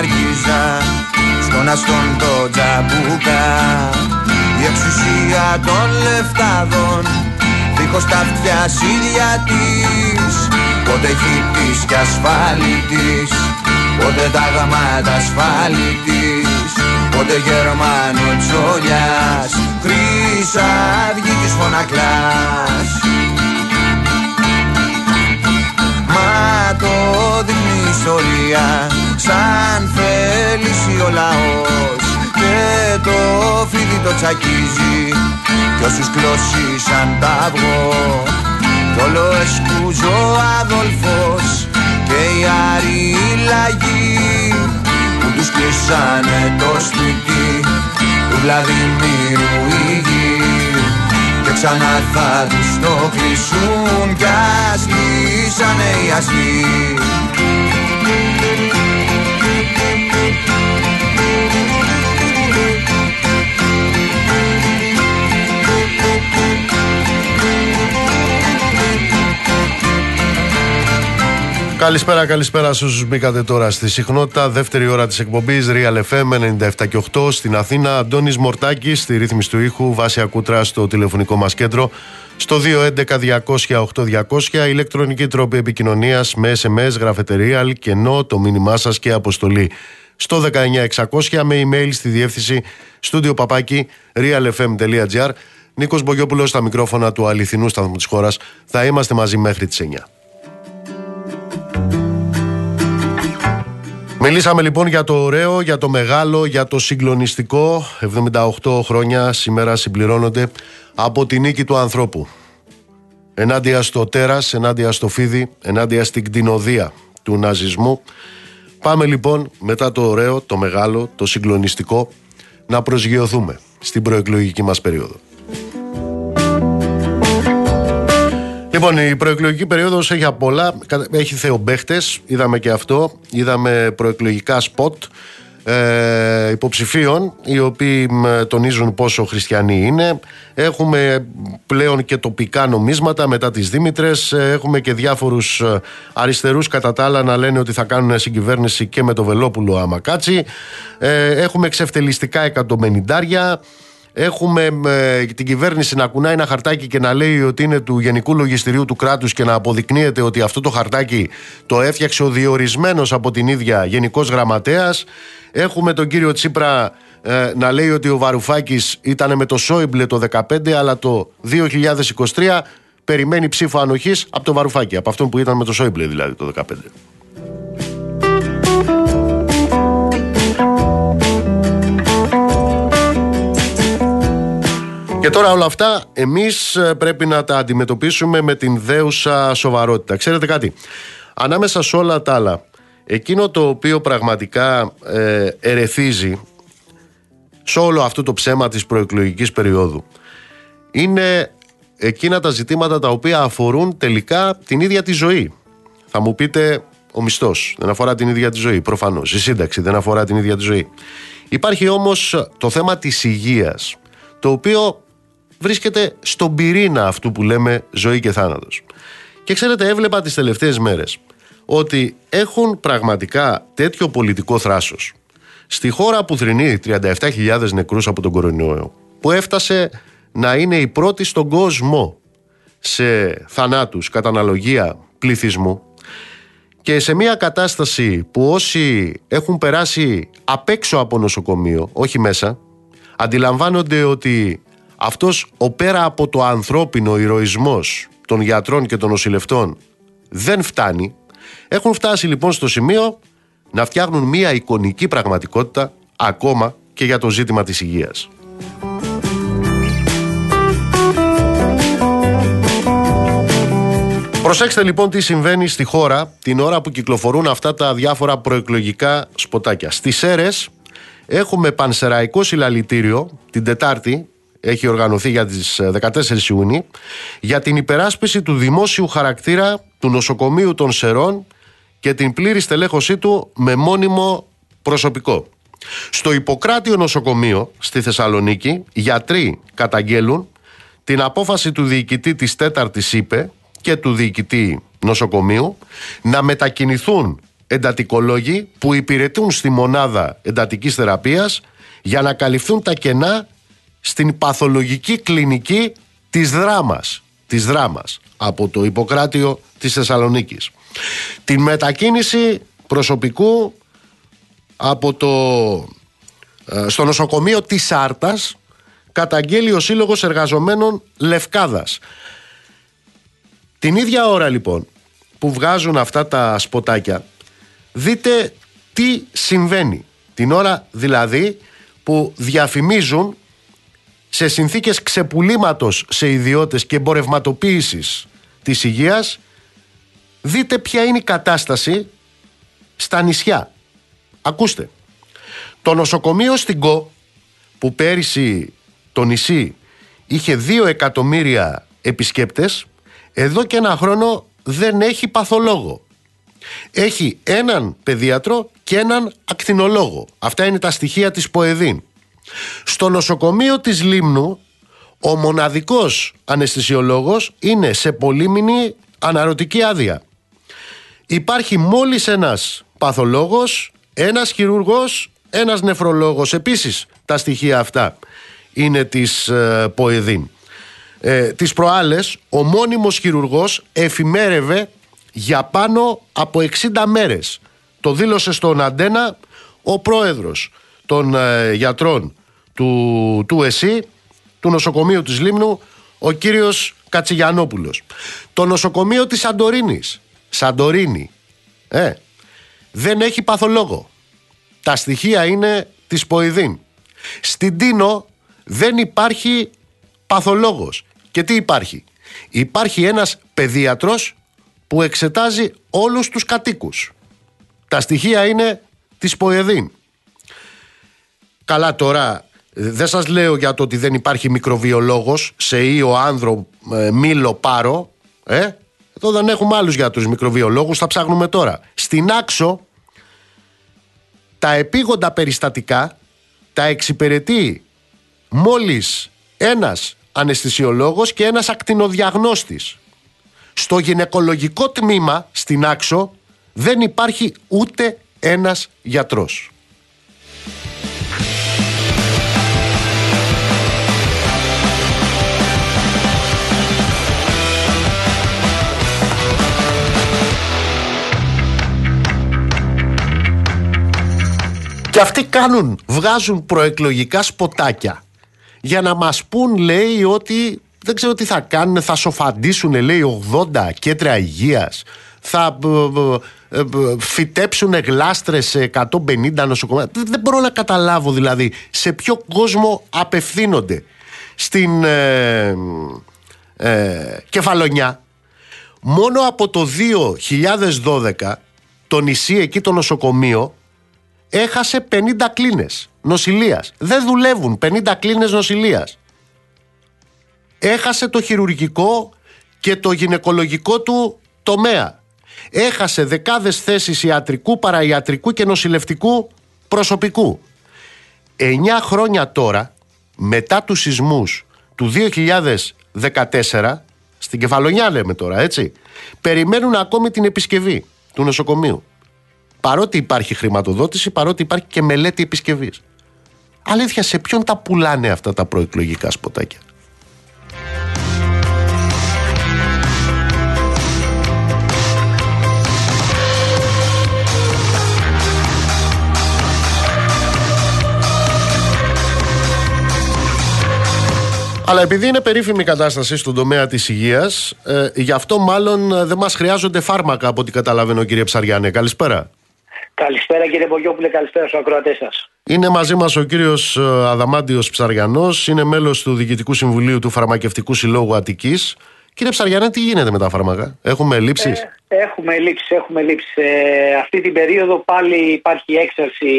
Μαργίζα στον αστόν το τζαμπούκα. Η εξουσία των λεφτάδων δίχως τα αυτιά ίδια της. Πότε χιτής και ασφάλιτης πότε τα γαμάτα ασφάλιτης. Πότε Γερμανο τσόλιας Χρυσαυγή της φωνακλάς. Μα το δείχνει η ιστορία. Σαν θέληση ο λαός και το φίδι το τσακίζει. Κι όσους κλώσισαν τα αυγό κι όλο εσκούζω Αδόλφος και οι άροι λαγοί που τους κλείσανε το σπίτι. Του Βλαδιμίρου η γη και ξανά θα τους το κλείσουν κι ας λύσανε οι αστεί Καλησπέρα, καλησπέρα σε όσους μπήκατε τώρα στη συχνότητα. Δεύτερη ώρα της εκπομπής Real FM 97 και 8 στην Αθήνα. Αντώνης Μορτάκης στη ρύθμιση του ήχου. Βάση Ακούτρα στο τηλεφωνικό μας κέντρο. Στο 211-200-8200 ηλεκτρονική τρόπη επικοινωνίας με SMS, γραφετερία, κενό, το μήνυμά σας και αποστολή. Στο 19600 με email στη διεύθυνση στούντιο παπάκι realfm.gr. Νίκος Μπογιόπουλος στα μικρόφωνα του αληθινού σταθμού της χώρας. Θα είμαστε μαζί μέχρι τις 9. Μιλήσαμε λοιπόν για το ωραίο, για το μεγάλο, για το συγκλονιστικό. 78 χρόνια σήμερα συμπληρώνονται από τη νίκη του ανθρώπου. Ενάντια στο τέρας, ενάντια στο φίδι, ενάντια στην κτηνοδία του ναζισμού. Πάμε λοιπόν μετά το ωραίο, το μεγάλο, το συγκλονιστικό να προσγειωθούμε στην προεκλογική μας περίοδο. Λοιπόν, η προεκλογική περίοδος έχει από πολλά. Έχει θεομπαίχτες, είδαμε και αυτό. Είδαμε προεκλογικά σποτ ε, υποψηφίων οι οποίοι τονίζουν πόσο χριστιανοί είναι. Έχουμε πλέον και τοπικά νομίσματα μετά τις Δήμητρες. Ε, έχουμε και διάφορους ε, αριστερούς κατά τα άλλα να λένε ότι θα κάνουν συγκυβέρνηση και με το Βελόπουλο άμα κάτσει. Ε, έχουμε εξευτελιστικά εκατομμενιντάρια. Έχουμε ε, την κυβέρνηση να κουνάει ένα χαρτάκι και να λέει ότι είναι του Γενικού Λογιστηρίου του κράτους και να αποδεικνύεται ότι αυτό το χαρτάκι το έφτιαξε ο διορισμένος από την ίδια Γενικός Γραμματέας. Έχουμε τον κύριο Τσίπρα ε, να λέει ότι ο Βαρουφάκης ήταν με το Σόιμπλε το 2015 αλλά το 2023 περιμένει ψήφο ανοχής από το Βαρουφάκη, από αυτόν που ήταν με το Σόιμπλε δηλαδή το 2015. Και τώρα όλα αυτά εμείς ε, πρέπει να τα αντιμετωπίσουμε με την δέουσα σοβαρότητα. Ξέρετε κάτι, ανάμεσα σε όλα τα άλλα, εκείνο το οποίο πραγματικά ε, ερεθίζει σε όλο αυτό το ψέμα της προεκλογικής περίοδου είναι εκείνα τα ζητήματα τα οποία αφορούν τελικά την ίδια τη ζωή. Θα μου πείτε ο μισθός δεν αφορά την ίδια τη ζωή, προφανώς. Η σύνταξη δεν αφορά την ίδια τη ζωή. Υπάρχει όμως το θέμα της υγείας το οποίο βρίσκεται στον πυρήνα αυτού που λέμε ζωή και θάνατος. Και ξέρετε, έβλεπα τις τελευταίες μέρες ότι έχουν πραγματικά τέτοιο πολιτικό θράσος στη χώρα που θρυνεί 37.000 νεκρούς από τον κορονοϊό που έφτασε να είναι η πρώτη στον κόσμο σε θανάτους κατά αναλογία πληθυσμού και σε μια κατάσταση που όσοι έχουν περάσει απ' έξω από νοσοκομείο, όχι μέσα, αντιλαμβάνονται ότι αυτός ο πέρα από το ανθρώπινο ηρωισμός των γιατρών και των νοσηλευτών δεν φτάνει. Έχουν φτάσει λοιπόν στο σημείο να φτιάχνουν μια εικονική πραγματικότητα ακόμα και για το ζήτημα της υγείας. Προσέξτε λοιπόν τι συμβαίνει στη χώρα την ώρα που κυκλοφορούν αυτά τα διάφορα προεκλογικά σποτάκια. Στις ΣΕΡΕΣ έχουμε πανσεραϊκό συλλαλητήριο την Τετάρτη, έχει οργανωθεί για τις 14 ε, Ιούνιου, για την υπεράσπιση του δημόσιου χαρακτήρα του νοσοκομείου των Σερών και την πλήρη στελέχωσή του με μόνιμο προσωπικό. Στο Ιπποκράτιο νοσοκομείο στη Θεσσαλονίκη, γιατροί καταγγέλουν την απόφαση του διοικητή της τέταρτης ΥΠΕ και του διοικητή νοσοκομείου να μετακινηθούν εντατικολόγοι που υπηρετούν στη μονάδα εντατικής θεραπείας για να καλυφθούν τα κενά στην παθολογική κλινική της δράμας, της δράμας από το Ιπποκράτιο της Θεσσαλονίκης. Την μετακίνηση προσωπικού από το, ε, στο νοσοκομείο της Άρτας καταγγέλει ο Σύλλογος Εργαζομένων Λευκάδας. Την ίδια ώρα λοιπόν που βγάζουν αυτά τα σποτάκια δείτε τι συμβαίνει. Την ώρα δηλαδή που διαφημίζουν σε συνθήκες ξεπουλήματος σε ιδιώτες και εμπορευματοποίησης της υγείας δείτε ποια είναι η κατάσταση στα νησιά. Ακούστε. Το νοσοκομείο στην ΚΟ που πέρυσι το νησί είχε 2 εκατομμύρια επισκέπτες εδώ και ένα χρόνο δεν έχει παθολόγο. Έχει έναν παιδίατρο και έναν ακτινολόγο. Αυτά είναι τα στοιχεία της ΠΟΕΔΗΝ. Στο νοσοκομείο της Λίμνου ο μοναδικός αναισθησιολόγος είναι σε πολύμηνη αναρωτική άδεια. Υπάρχει μόλις ένας παθολόγος, ένας χειρουργός, ένας νεφρολόγος. Επίσης τα στοιχεία αυτά είναι της ε, ΠΟΕΔΗΝ. Ε, τις προάλλες ο μόνιμος χειρουργός εφημέρευε για πάνω από 60 μέρες. Το δήλωσε στον Αντένα ο πρόεδρος των ε, γιατρών του, του ΕΣΥ, του νοσοκομείου της Λίμνου, ο κύριος Κατσιγιανόπουλος. Το νοσοκομείο της Σαντορίνης, Σαντορίνη, ε, δεν έχει παθολόγο. Τα στοιχεία είναι της Ποηδίν. Στην Τίνο δεν υπάρχει παθολόγος. Και τι υπάρχει; Υπάρχει ένας παιδίατρος που εξετάζει όλους τους κατοίκους. Τα στοιχεία είναι της Ποεδίν. Καλά τώρα, δεν σας λέω για το ότι δεν υπάρχει μικροβιολόγος σε ίο, άνδρο, ε, μήλο, πάρο. Ε; Εδώ δεν έχουμε άλλους γιατρούς μικροβιολόγους, θα ψάχνουμε τώρα. Στην Άξο, τα επίγοντα περιστατικά τα εξυπηρετεί μόλις ένας αναισθησιολόγος και ένας ακτινοδιαγνώστης. Στο γυναικολογικό τμήμα στην Άξο δεν υπάρχει ούτε ένας γιατρός. Και αυτοί κάνουν, βγάζουν προεκλογικά σποτάκια για να μας πούν λέει ότι δεν ξέρω τι θα κάνουν, θα σοφαντήσουν λέει 80 κέντρα υγείας, θα ε, ε, ε, φυτέψουν γλάστρες σε 150 νοσοκομεία. Δεν μπορώ να καταλάβω δηλαδή σε ποιο κόσμο απευθύνονται. Στην ε, Κεφαλονιά μόνο από το 2012 το νησί εκεί το νοσοκομείο έχασε 50 κλίνες νοσηλείας. Δεν δουλεύουν 50 κλίνες νοσηλείας. Έχασε το χειρουργικό και το γυναικολογικό του τομέα. Έχασε δεκάδες θέσεις ιατρικού, παραϊατρικού και νοσηλευτικού προσωπικού. Εννιά χρόνια τώρα, μετά τους σεισμούς του 2014, στην Κεφαλονιά λέμε τώρα έτσι, περιμένουν ακόμη την επισκευή του νοσοκομείου. Παρότι υπάρχει χρηματοδότηση, παρότι υπάρχει και μελέτη επισκευής. Αλήθεια, σε ποιον τα πουλάνε αυτά τα προεκλογικά σποτάκια; Αλλά επειδή είναι περίφημη η κατάσταση στον τομέα της υγείας, ε, γι' αυτό μάλλον ε, δεν μας χρειάζονται φάρμακα από ό,τι καταλαβαίνω, κύριε Ψαριάννε. Καλησπέρα. Καλησπέρα κύριε Μπογιόπουλε, καλησπέρα στους ακροατές σας. Είναι μαζί μας ο κύριος ε, Αδαμάντιος Ψαριανός, είναι μέλος του Διοικητικού Συμβουλίου του Φαρμακευτικού Συλλόγου Αττικής. Κύριε Ψαριανέ, τι γίνεται με τα φάρμακα, έχουμε λήψεις; Ε, έχουμε λήψεις, έχουμε λήψεις. Ε, αυτή την περίοδο πάλι υπάρχει έξαρση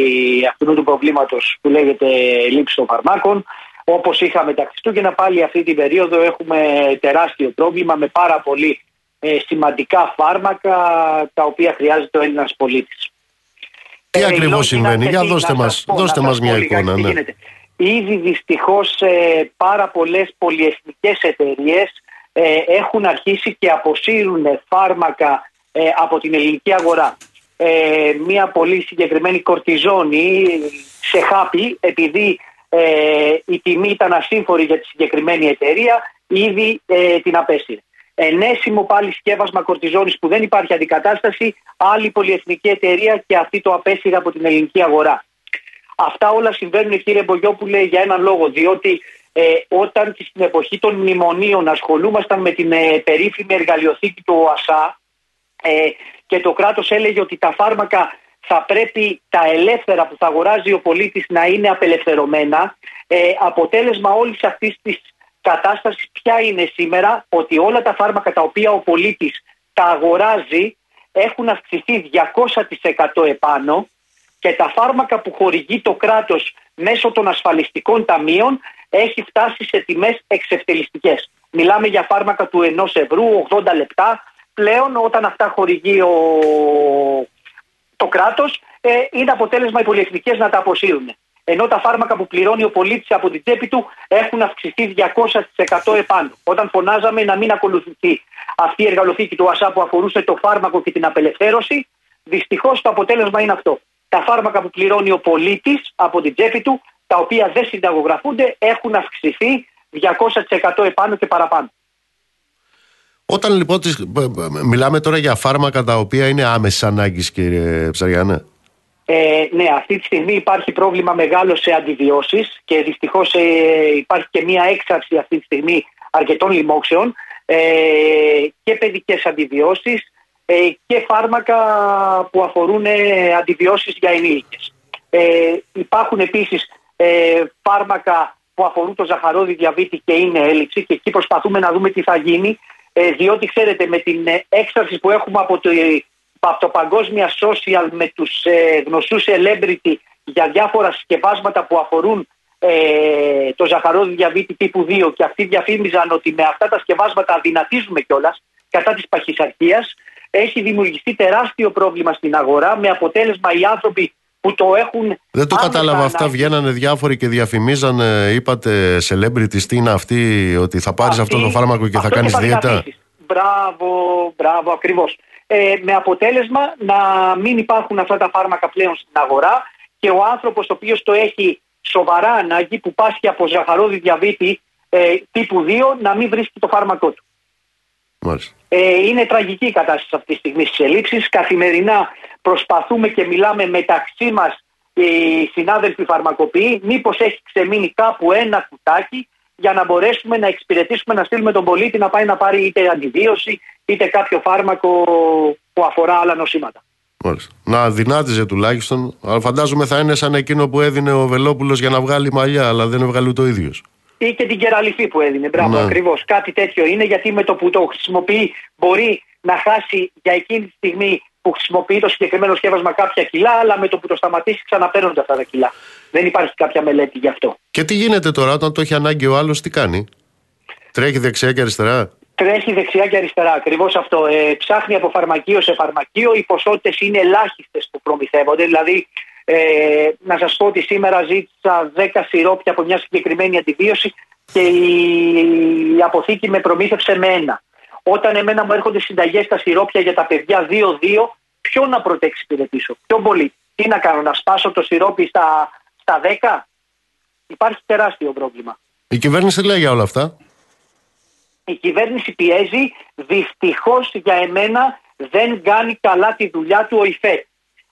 αυτού του προβλήματος που λέγεται λήψη των φαρμάκων. Όπως είχαμε τα Χριστούγεννα, πάλι αυτή την περίοδο έχουμε τεράστιο πρόβλημα με πάρα πολύ ε, σημαντικά φάρμακα τα οποία χρειάζεται ο Έλληνας πολίτης. Τι ε, ακριβώς συμβαίνει, για δώστε μα δώστε μας μια εικόνα. Ναι. Ήδη δυστυχώς ε, πάρα πολλές πολυεθνικές εταιρείες ε, έχουν αρχίσει και αποσύρουν φάρμακα ε, από την ελληνική αγορά. Ε, μια πολύ συγκεκριμένη κορτιζόνη σε χάπι επειδή ε, η τιμή ήταν ασύμφορη για τη συγκεκριμένη εταιρεία, ήδη ε, την απέστειλε. Ενέσιμο πάλι σκεύασμα κορτιζόνης που δεν υπάρχει αντικατάσταση, άλλη πολυεθνική εταιρεία και αυτή το απέστειλε από την ελληνική αγορά. Αυτά όλα συμβαίνουν κύριε Μπογιόπουλε για έναν λόγο, διότι ε, όταν και στην εποχή των μνημονίων ασχολούμασταν με την ε, περίφημη εργαλειοθήκη του ΟΑΣΑ ε, και το κράτος έλεγε ότι τα φάρμακα θα πρέπει τα ελεύθερα που θα αγοράζει ο πολίτης να είναι απελευθερωμένα. Ε, αποτέλεσμα όλης αυτής της κατάστασης ποια είναι σήμερα ότι όλα τα φάρμακα τα οποία ο πολίτης τα αγοράζει έχουν αυξηθεί 200% επάνω και τα φάρμακα που χορηγεί το κράτος μέσω των ασφαλιστικών ταμείων έχει φτάσει σε τιμές εξευτελιστικές. Μιλάμε για φάρμακα του 1 ευρώ, 80 λεπτά. Πλέον όταν αυτά χορηγεί ο το κράτος, ε, είναι αποτέλεσμα οι πολυεθνικές να τα αποσύρουν. Ενώ τα φάρμακα που πληρώνει ο πολίτης από την τσέπη του έχουν αυξηθεί 200% επάνω. Όταν φωνάζαμε να μην ακολουθηθεί αυτή η εργαλοθήκη του ΑΣΑ που αφορούσε το φάρμακο και την απελευθέρωση, δυστυχώς το αποτέλεσμα είναι αυτό. Τα φάρμακα που πληρώνει ο πολίτης από την τσέπη του, τα οποία δεν συνταγογραφούνται, έχουν αυξηθεί 200% επάνω και παραπάνω. Όταν λοιπόν μιλάμε τώρα για φάρμακα τα οποία είναι άμεσης ανάγκης, κύριε Ψαριανέ. Ε, ναι, αυτή τη στιγμή υπάρχει πρόβλημα μεγάλο σε αντιβιώσεις και δυστυχώς ε, υπάρχει και μία έξαρση αυτή τη στιγμή αρκετών λοιμόξεων ε, και παιδικές αντιβιώσεις ε, και φάρμακα που αφορούν ε, αντιβιώσεις για ενήλικες. Ε, υπάρχουν επίσης ε, φάρμακα που αφορούν το ζαχαρόδι διαβήτη και είναι έλλειψη και εκεί προσπαθούμε να δούμε τι θα γίνει ε, διότι ξέρετε με την ε, έξαρση που έχουμε από το, από το παγκόσμια social με τους ε, γνωστούς celebrity για διάφορα συσκευάσματα που αφορούν ε, το ζαχαρόδι διαβήτη τύπου 2 και αυτοί διαφήμιζαν ότι με αυτά τα συσκευάσματα αδυνατίζουμε κιόλας κατά της παχυσαρχίας έχει δημιουργηθεί τεράστιο πρόβλημα στην αγορά με αποτέλεσμα οι άνθρωποι που το έχουν. Δεν το κατάλαβα αυτά. Βγαίνανε διάφοροι και διαφημίζανε, είπατε celebrities, τι είναι αυτή, ότι θα πάρεις αυτό το φάρμακο και θα κάνεις δίαιτα; Μπράβο, μπράβο, ακριβώς. Ε, με αποτέλεσμα να μην υπάρχουν αυτά τα φάρμακα πλέον στην αγορά και ο άνθρωπος ο οποίος το έχει σοβαρά ανάγκη, που πάσχει από ζαχαρόδι διαβήτη ε, τύπου 2, να μην βρίσκει το φάρμακό του. Ε, είναι τραγική η κατάσταση αυτή τη στιγμή στις ελλείψεις. Καθημερινά προσπαθούμε και μιλάμε μεταξύ μας οι συνάδελφοι φαρμακοποιοί, μήπως έχει ξεμείνει κάπου ένα κουτάκι για να μπορέσουμε να εξυπηρετήσουμε, να στείλουμε τον πολίτη να πάει να πάρει είτε αντιβίωση είτε κάποιο φάρμακο που αφορά άλλα νοσήματα. Μάλιστα. Να δυνάτιζε τουλάχιστον. Αλλά φαντάζομαι θα είναι σαν εκείνο που έδινε ο Βελόπουλος για να βγάλει μαλλιά, αλλά δεν έβγαλε το ίδιος. Ή και την κεραλιφή που έδινε. Μπράβο, ναι. ακριβώς. Κάτι τέτοιο είναι γιατί με το που το χρησιμοποιεί μπορεί να χάσει για εκείνη τη στιγμή που χρησιμοποιεί το συγκεκριμένο σκεύασμα κάποια κιλά, αλλά με το που το σταματήσει ξαναπαίρνονται αυτά τα κιλά. Δεν υπάρχει κάποια μελέτη γι' αυτό. Και τι γίνεται τώρα όταν το έχει ανάγκη ο άλλος, τι κάνει; Τρέχει δεξιά και αριστερά; Τρέχει δεξιά και αριστερά. Ακριβώς αυτό. Ε, ψάχνει από φαρμακείο σε φαρμακείο. Οι ποσότητες είναι ελάχιστες που προμηθεύονται. Δηλαδή, ε, Ε, να σας πω ότι σήμερα ζήτησα 10 σιρόπια από μια συγκεκριμένη αντιβίωση και η, η αποθήκη με προμήθευσε με ένα. Όταν εμένα μου έρχονται συνταγές στα σιρόπια για τα παιδιά 2-2, ποιο να πρωτεξυπηρετήσω, ποιο πολύ; Τι να κάνω, να σπάσω το σιρόπι στα, στα 10. Υπάρχει τεράστιο πρόβλημα. Η κυβέρνηση λέει για όλα αυτά. Η κυβέρνηση πιέζει, δυστυχώς για εμένα δεν κάνει καλά τη δουλειά του ο ΙΦΕΤ.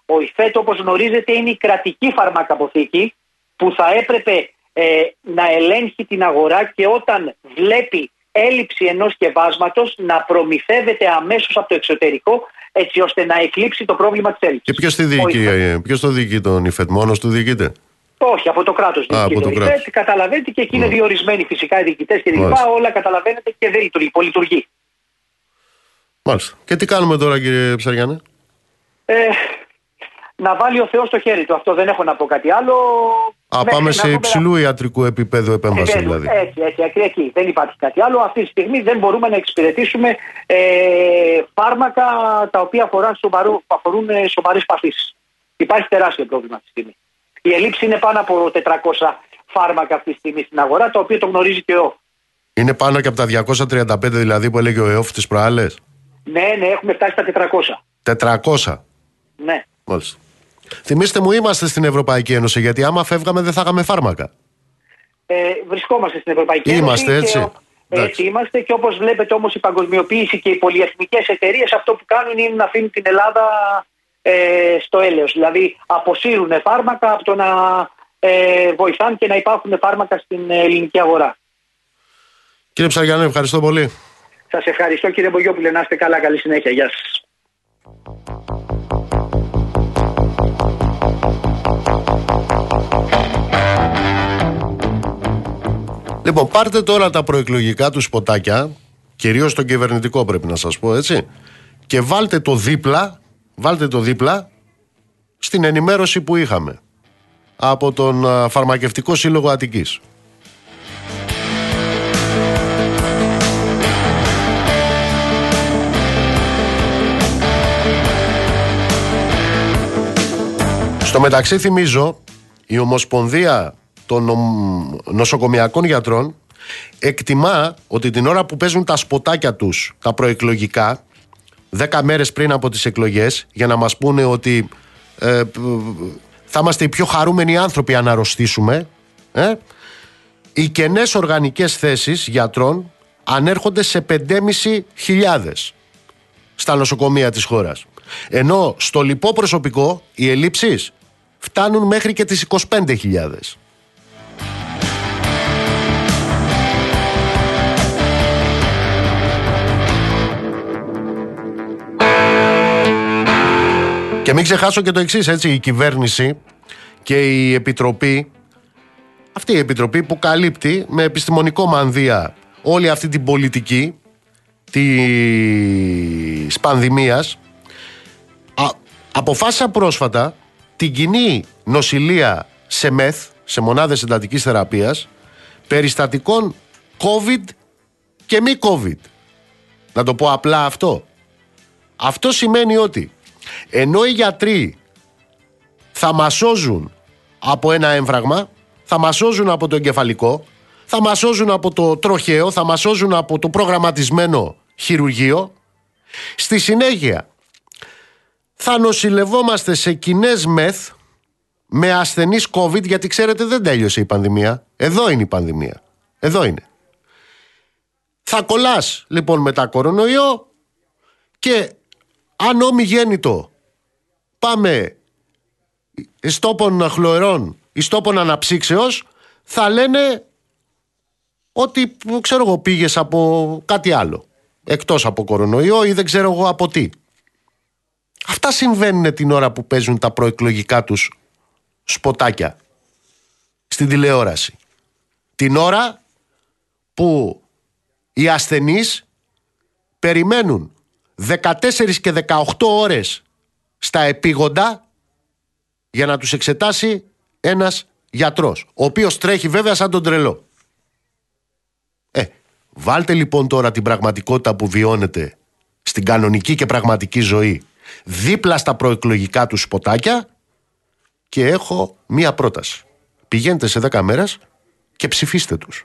Ο ΙΦΕΤ όπως γνωρίζετε είναι η κρατική φαρμακαποθήκη που θα έπρεπε ε, να ελέγχει την αγορά και όταν βλέπει έλλειψη ενός σκευάσματος να προμηθεύεται αμέσως από το εξωτερικό έτσι ώστε να εκλείψει το πρόβλημα της έλλειψης. Και ποιος, τη διοικεί, ε, ποιος το διοικεί τον ΙΦΕΤ, μόνος του διοικείται; Όχι, από το κράτος από το κράτος. Καταλαβαίνετε και εκεί είναι διορισμένοι φυσικά οι διοικητές και λοιπά. Όλα καταλαβαίνετε και δεν λειτουργεί. Πολυλειτουργεί. Μάλιστα. Και τι κάνουμε τώρα, κύριε Ψαριάννη. Ε, να βάλει ο Θεός το χέρι του. Αυτό δεν έχω να πω κάτι άλλο. Α, πάμε σε υψηλού ιατρικού επίπεδου επέμβαση δηλαδή. Έτσι, έτσι, εκεί. Δεν υπάρχει κάτι άλλο. Αυτή τη στιγμή δεν μπορούμε να εξυπηρετήσουμε ε, φάρμακα τα οποία αφορά σοβαρού, αφορούν σοβαρές παθήσεις. Υπάρχει τεράστιο πρόβλημα αυτή τη στιγμή. Η ελλείψη είναι πάνω από 400 φάρμακα αυτή τη στιγμή στην αγορά, το οποίο το γνωρίζει και ο Είναι πάνω και από τα 235 δηλαδή που έλεγε ο ΕΟΦ τις προάλλες; Ναι, ναι, έχουμε φτάσει στα 400. 400. Ναι. Μάλιστα. Θυμήστε μου, είμαστε στην Ευρωπαϊκή Ένωση, γιατί άμα φεύγαμε δεν θα είχαμε φάρμακα. Ε, βρισκόμαστε στην Ευρωπαϊκή Είμαστε, Ένωση. έτσι. Και, έτσι είμαστε και όπως βλέπετε όμως η παγκοσμιοποίηση και οι πολυεθνικές εταιρείες αυτό που κάνουν είναι να αφήνουν την Ελλάδα ε, στο έλεος. Δηλαδή αποσύρουν φάρμακα από το να ε, βοηθάνε και να υπάρχουν φάρμακα στην ελληνική αγορά. Κύριε Ψαριανέ, ευχαριστώ πολύ. Σας ευχαριστώ κύριε Μπογιόπουλε, να είστε καλά, καλή συνέχεια. Γεια σας. Λοιπόν, πάρτε τώρα τα προεκλογικά του σποτάκια, κυρίως το κυβερνητικό πρέπει να σας πω έτσι, και βάλτε το δίπλα, βάλτε το δίπλα στην ενημέρωση που είχαμε από τον α, Φαρμακευτικό Σύλλογο Αττικής. Στο μεταξύ θυμίζω η Ομοσπονδία των νομ- νοσοκομιακών γιατρών εκτιμά ότι την ώρα που παίζουν τα σποτάκια τους, τα προεκλογικά, 10 μέρες πριν από τις εκλογές, για να μας πούνε ότι ε, π- θα είμαστε οι πιο χαρούμενοι άνθρωποι αν αρρωστήσουμε, ε, οι κενές οργανικές θέσεις γιατρών ανέρχονται σε 5.500 στα νοσοκομεία της χώρας. Ενώ στο λοιπό προσωπικό οι ελλείψεις φτάνουν μέχρι και τις 25.000. Και μην ξεχάσω και το εξής, έτσι, η κυβέρνηση και η επιτροπή, αυτή η επιτροπή που καλύπτει με επιστημονικό μανδύα όλη αυτή την πολιτική της πανδημίας, α, αποφάσισα πρόσφατα την κοινή νοσηλεία σε ΜΕΘ, σε μονάδες εντατικής θεραπείας, περιστατικών COVID και μη COVID. Να το πω απλά αυτό. Αυτό σημαίνει ότι ενώ οι γιατροί θα μας σώζουν από ένα έμφραγμα, θα μας σώζουν από το εγκεφαλικό, θα μας σώζουν από το τροχαίο, θα μας σώζουν από το προγραμματισμένο χειρουργείο, στη συνέχεια θα νοσηλευόμαστε σε κοινές μεθ με ασθενείς COVID, γιατί ξέρετε δεν τέλειωσε η πανδημία. Εδώ είναι η πανδημία. Εδώ είναι. Θα κολλάς λοιπόν μετά κορονοϊό και αν ομιγέννητο πάμε στόπων χλωερών ή στόπων αναψύξεως θα λένε ότι ξέρω εγώ πήγες από κάτι άλλο εκτός από κορονοϊό ή δεν ξέρω εγώ από τι. Αυτά συμβαίνουν την ώρα που παίζουν τα προεκλογικά τους σποτάκια στην τηλεόραση. Την ώρα που οι ασθενείς περιμένουν 14 και 18 ώρες στα επίγοντα για να τους εξετάσει ένας γιατρός, ο οποίος τρέχει βέβαια σαν τον τρελό. Ε, βάλτε λοιπόν τώρα την πραγματικότητα που βιώνετε στην κανονική και πραγματική ζωή δίπλα στα προεκλογικά τους σποτάκια και έχω μία πρόταση. Πηγαίνετε σε 10 μέρες και ψηφίστε τους.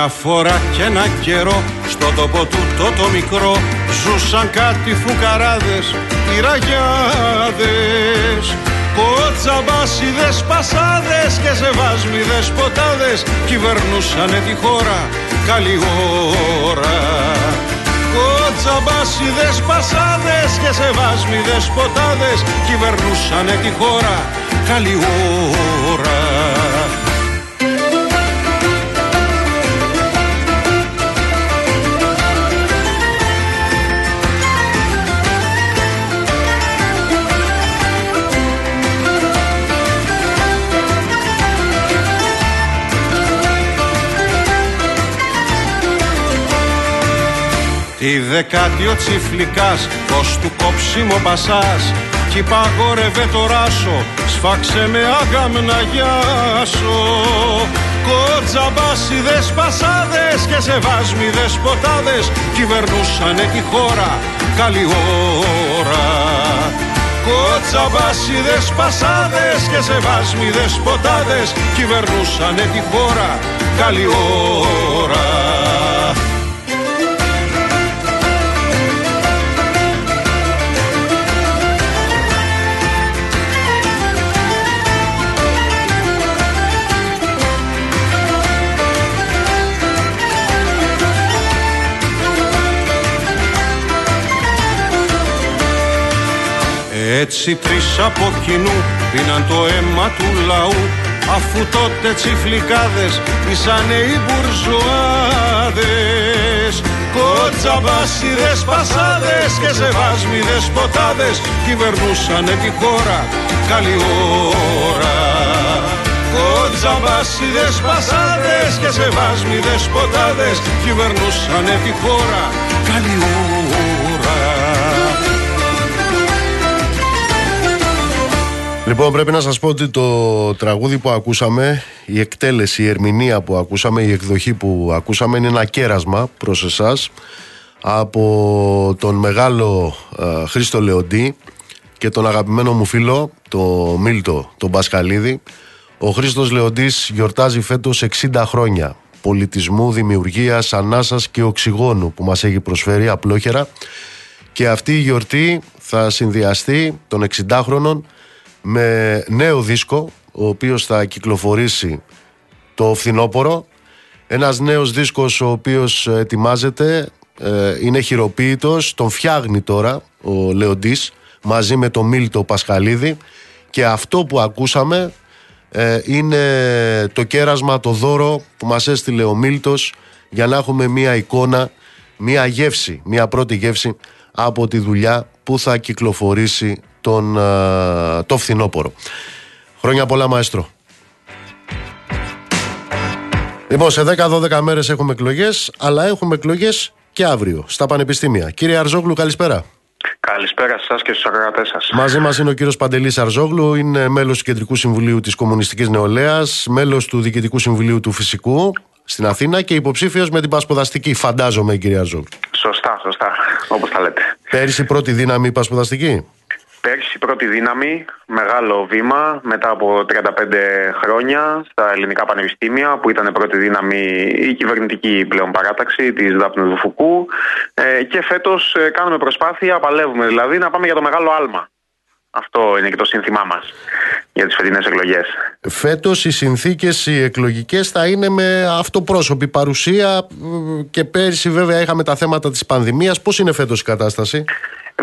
Μια φορά και ένα καιρό στο τόπο του το, το μικρό Ζούσαν κάτι φουκαράδες, πυραγιάδες Κοτσαμπάσιδες, πασάδες και σεβάσμιδες ποτάδες Κυβερνούσανε τη χώρα καλή ώρα. Κοτσαμπάσιδες, πασάδες και σεβάσμιδες ποτάδες Κυβερνούσανε τη χώρα καλή ώρα Τη δεκάτη ο τσιφλικάς, πως του κόψιμο μπασάς. Κι παγόρευε το ράσο, σφάξε με άγαμ να γιάσω. Κοτζαμπάσιδες πασάδες και σεβάσμιδες ποτάδες Κυβερνούσανε τη χώρα, καλή ώρα. Κοτσαμπάσιδες πασάδες και σεβάσμιδες ποτάδες Κυβερνούσανε τη χώρα, καλή ώρα Έτσι τρεις από κοινού πίναν το αίμα του λαού Αφού τότε τσιφλικάδες ήσανε οι μπουρζουάδες. Κοτσαμπάσιδες, πασάδες και σεβάσμιδες ποτάδες Κυβερνούσανε τη χώρα. Καλή ώρα. Κοτσαμπάσιδες, πασάδες και σεβάσμιδες ποτάδες Κυβερνούσανε τη χώρα. Καλή ώρα Λοιπόν, πρέπει να σας πω ότι το τραγούδι που ακούσαμε, η εκτέλεση, η ερμηνεία που ακούσαμε, η εκδοχή που ακούσαμε είναι ένα κέρασμα προς εσάς από τον μεγάλο ε, Χρήστο Λεοντή και τον αγαπημένο μου φίλο, το Μίλτο, τον Πασχαλίδη. Ο Χρήστος Λεοντής γιορτάζει φέτος 60 χρόνια πολιτισμού, δημιουργίας, ανάσας και οξυγόνου που μας έχει προσφέρει απλόχερα και αυτή η γιορτή θα συνδυαστεί των 60χρονων με νέο δίσκο ο οποίος θα κυκλοφορήσει το φθινόπωρο. Ένας νέος δίσκος ο οποίος ετοιμάζεται ε, είναι χειροποίητος τον φτιάχνει τώρα ο Λεοντής μαζί με τον Μίλτο Πασχαλίδη. Και αυτό που ακούσαμε ε, είναι το κέρασμα, το δώρο που μας έστειλε ο Μίλτος για να έχουμε μία εικόνα, μία γεύση, μία πρώτη γεύση από τη δουλειά που θα κυκλοφορήσει τον, το φθινόπωρο. Χρόνια πολλά μαέστρο. Λοιπόν, σε 10-12 μέρες έχουμε εκλογές, αλλά έχουμε εκλογές και αύριο στα πανεπιστήμια. Κύριε Αρζόγλου, καλησπέρα. Καλησπέρα σας και στους ακροατές σας. Μαζί μας είναι ο κύριος Παντελής Αρζόγλου, είναι μέλος του Κεντρικού Συμβουλίου της Κομμουνιστικής Νεολαίας, μέλος του Διοικητικού Συμβουλίου του Φυσικού στην Αθήνα και υποψήφιος με την Πασποδαστική, φαντάζομαι, κύριε Αρζόγλου. Σωστά, σωστά, όπως τα λέτε. Πέρυσι πρώτη δύναμη Πασποδαστική; Πέρσι πρώτη δύναμη, μεγάλο βήμα μετά από 35 χρόνια στα ελληνικά πανεπιστήμια που ήταν πρώτη δύναμη η κυβερνητική πλέον παράταξη της Δάπνου του Φουκού ε, και φέτος ε, κάνουμε προσπάθεια, παλεύουμε δηλαδή να πάμε για το μεγάλο άλμα. Αυτό είναι και το σύνθημά μας για τις φετινές εκλογές. Φέτος οι συνθήκες οι εκλογικές θα είναι με αυτοπρόσωπη παρουσία και πέρσι βέβαια είχαμε τα θέματα της πανδημίας. Πώς είναι φέτος η κατάσταση;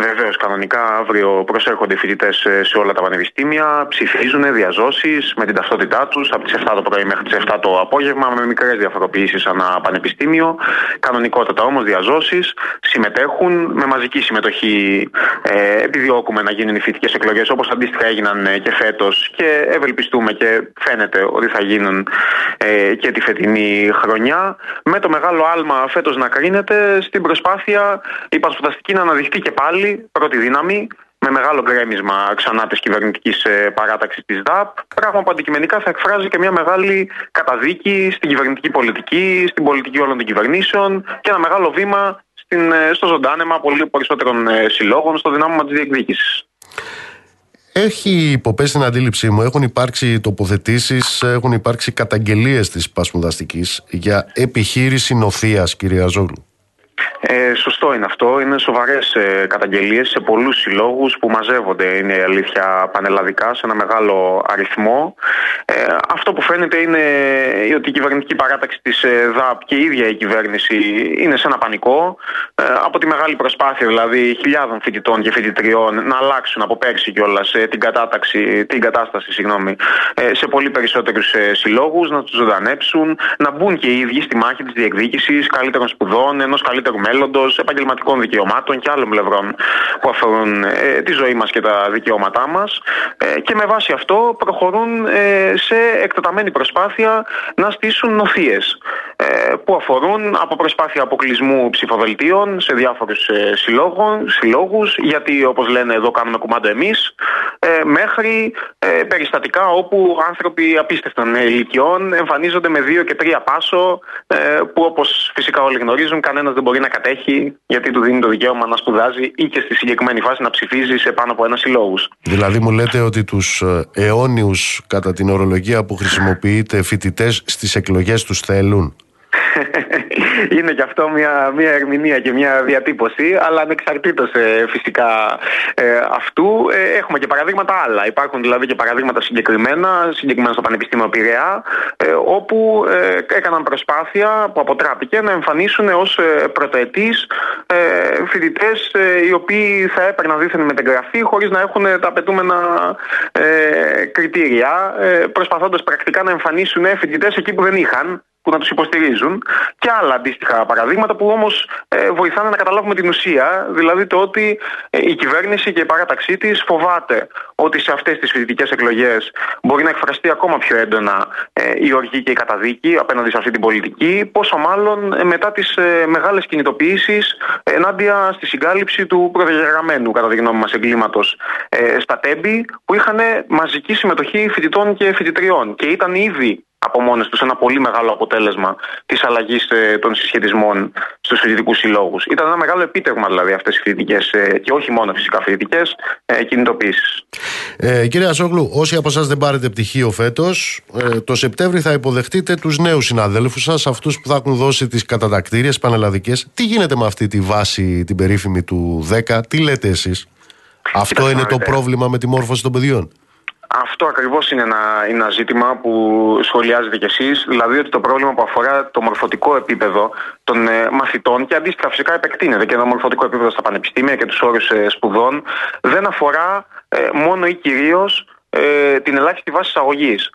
Βεβαίω, κανονικά αύριο προσέρχονται οι φοιτητές σε όλα τα πανεπιστήμια, ψηφίζουν διαζώσεις με την ταυτότητά τους από τις 7 το πρωί μέχρι τις 7 το απόγευμα, με μικρές διαφοροποιήσεις ανά πανεπιστήμιο. Κανονικότατα όμως διαζώσεις, συμμετέχουν με μαζική συμμετοχή. Ε, επιδιώκουμε να γίνουν οι φοιτητικές εκλογές όπως αντίστοιχα έγιναν και φέτος και ευελπιστούμε και φαίνεται ότι θα γίνουν ε, και τη φετινή χρονιά. Με το μεγάλο άλμα φέτος να κρίνεται στην προσπάθεια η Πασπουδαστική να αναδειχθεί και πάλι πρώτη δύναμη με μεγάλο γκρέμισμα ξανά της κυβερνητικής ε, παράταξης της ΔΑΠ. Πράγμα που αντικειμενικά θα εκφράζει και μια μεγάλη καταδίκη στην κυβερνητική πολιτική, στην πολιτική όλων των κυβερνήσεων και ένα μεγάλο βήμα στην, ε, στο ζωντάνεμα πολύ περισσότερων ε, συλλόγων, στο δυνάμωμα της διεκδίκησης. Έχει υποπέσει την αντίληψή μου, έχουν υπάρξει τοποθετήσεις, έχουν υπάρξει καταγγελίες της Πασμουδαστικής για επιχείρηση νοθείας, κυρία Ζόγλου. Ε, σωστό είναι αυτό. Είναι σοβαρές ε, καταγγελίες σε πολλούς συλλόγους που μαζεύονται, είναι η αλήθεια, πανελλαδικά σε ένα μεγάλο αριθμό. Ε, αυτό που φαίνεται είναι ότι η κυβερνητική παράταξη της ε, ΔΑΠ και η ίδια η κυβέρνηση είναι σε ένα πανικό. Ε, από τη μεγάλη προσπάθεια δηλαδή χιλιάδων φοιτητών και φοιτητριών να αλλάξουν από πέρσι κιόλας ε, την, την κατάσταση συγγνώμη, ε, σε πολύ περισσότερους ε, συλλόγους, να τους ζωντανέψουν, να μπουν και οι ίδιοι στη μάχη της διεκδίκησης καλύτερων σπουδών, ενός καλύτερου μέλλοντος, επαγγελματικών δικαιωμάτων και άλλων πλευρών που αφορούν ε, τη ζωή μας και τα δικαιώματά μας. Ε, και με βάση αυτό προχωρούν ε, σε εκτεταμένη προσπάθεια να στήσουν νοθείες που αφορούν από προσπάθεια αποκλεισμού ψηφοδελτίων σε διάφορους συλλόγους, γιατί όπως λένε εδώ κάνουμε κουμάντο εμείς, μέχρι περιστατικά όπου άνθρωποι απίστευτων ηλικιών εμφανίζονται με δύο και τρία πάσο, που όπως φυσικά όλοι γνωρίζουν, κανένας δεν μπορεί να κατέχει, γιατί του δίνει το δικαίωμα να σπουδάζει ή και στη συγκεκριμένη φάση να ψηφίζει σε πάνω από ένα συλλόγους. Δηλαδή, μου λέτε ότι τους ε, αιώνιους, κατά την ορολογία που χρησιμοποιείτε, φοιτητές στις εκλογές τους θέλουν; Είναι και αυτό μια, μια ερμηνεία και μια διατύπωση, αλλά ανεξαρτήτως ε, φυσικά ε, αυτού ε, έχουμε και παραδείγματα άλλα. Υπάρχουν δηλαδή και παραδείγματα συγκεκριμένα, συγκεκριμένα στο Πανεπιστήμιο Πειραιά, όπου έκαναν προσπάθεια που αποτράπηκε να εμφανίσουν ως πρωτοετής φοιτητές οι οποίοι θα έπαιρναν δίθεν μετεγγραφή χωρίς να έχουν τα απαιτούμενα κριτήρια, προσπαθώντας πρακτικά να εμφανίσουν φοιτητές εκεί που δεν είχαν που να τους υποστηρίζουν και άλλα αντίστοιχα παραδείγματα που όμως ε, βοηθάνε να καταλάβουμε την ουσία, δηλαδή το ότι ε, η κυβέρνηση και η παράταξή της φοβάται ότι σε αυτές τις φοιτητικές εκλογές μπορεί να εκφραστεί ακόμα πιο έντονα ε, η οργή και η καταδίκη απέναντι σε αυτή την πολιτική, πόσο μάλλον ε, μετά τις ε, μεγάλες κινητοποιήσεις ενάντια στη συγκάλυψη του προδιαγεγραμμένου, κατά τη γνώμη μας, εγκλήματος στα Τέμπη, που είχαν μαζική συμμετοχή φοιτητών και φοιτητριών και ήταν ήδη από μόνες τους ένα πολύ μεγάλο αποτέλεσμα της αλλαγής ε, των συσχετισμών στους φοιτητικούς συλλόγους. Ήταν ένα μεγάλο επίτευγμα δηλαδή αυτές οι φοιτητικές ε, και όχι μόνο φυσικά φοιτητικές ε, κινητοποιήσει. Ε, κύριε Ασόγλου, όσοι από εσάς δεν πάρετε πτυχίο φέτος, ε, το Σεπτέμβρη θα υποδεχτείτε τους νέους συναδέλφους σας, αυτούς που θα έχουν δώσει τις κατατακτήριες πανελλαδικές. Τι γίνεται με αυτή τη βάση, την περίφημη του 10, τι λέτε εσείς; Αυτό είναι το πρόβλημα με τη μόρφωση των παιδιών. Αυτό ακριβώς είναι ένα, ένα ζήτημα που σχολιάζετε κι εσείς, δηλαδή ότι το πρόβλημα που αφορά το μορφωτικό επίπεδο των ε, μαθητών και αντίστοιχα φυσικά επεκτείνεται και το μορφωτικό επίπεδο στα πανεπιστήμια και τους όρους ε, σπουδών, δεν αφορά ε, μόνο ή κυρίως ε, την ελάχιστη βάση εισαγωγής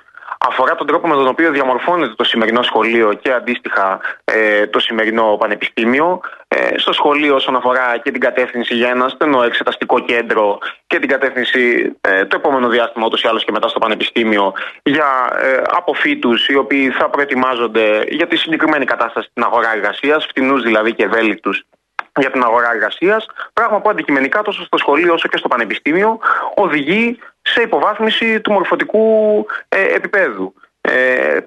αφορά τον τρόπο με τον οποίο διαμορφώνεται το σημερινό σχολείο και αντίστοιχα ε, το σημερινό πανεπιστήμιο. Ε, στο σχολείο όσον αφορά και την κατεύθυνση για ένα στενό εξεταστικό κέντρο και την κατεύθυνση ε, το επόμενο διάστημα ούτως ή άλλως και μετά στο πανεπιστήμιο για ε, αποφύτους οι οποίοι θα προετοιμάζονται για τη συγκεκριμένη κατάσταση στην αγορά εργασίας, φτηνούς δηλαδή και ευέλικτους για την αγορά εργασίας, πράγμα που αντικειμενικά τόσο στο σχολείο όσο και στο πανεπιστήμιο οδηγεί σε υποβάθμιση του μορφωτικού ε, επίπεδου. Ε,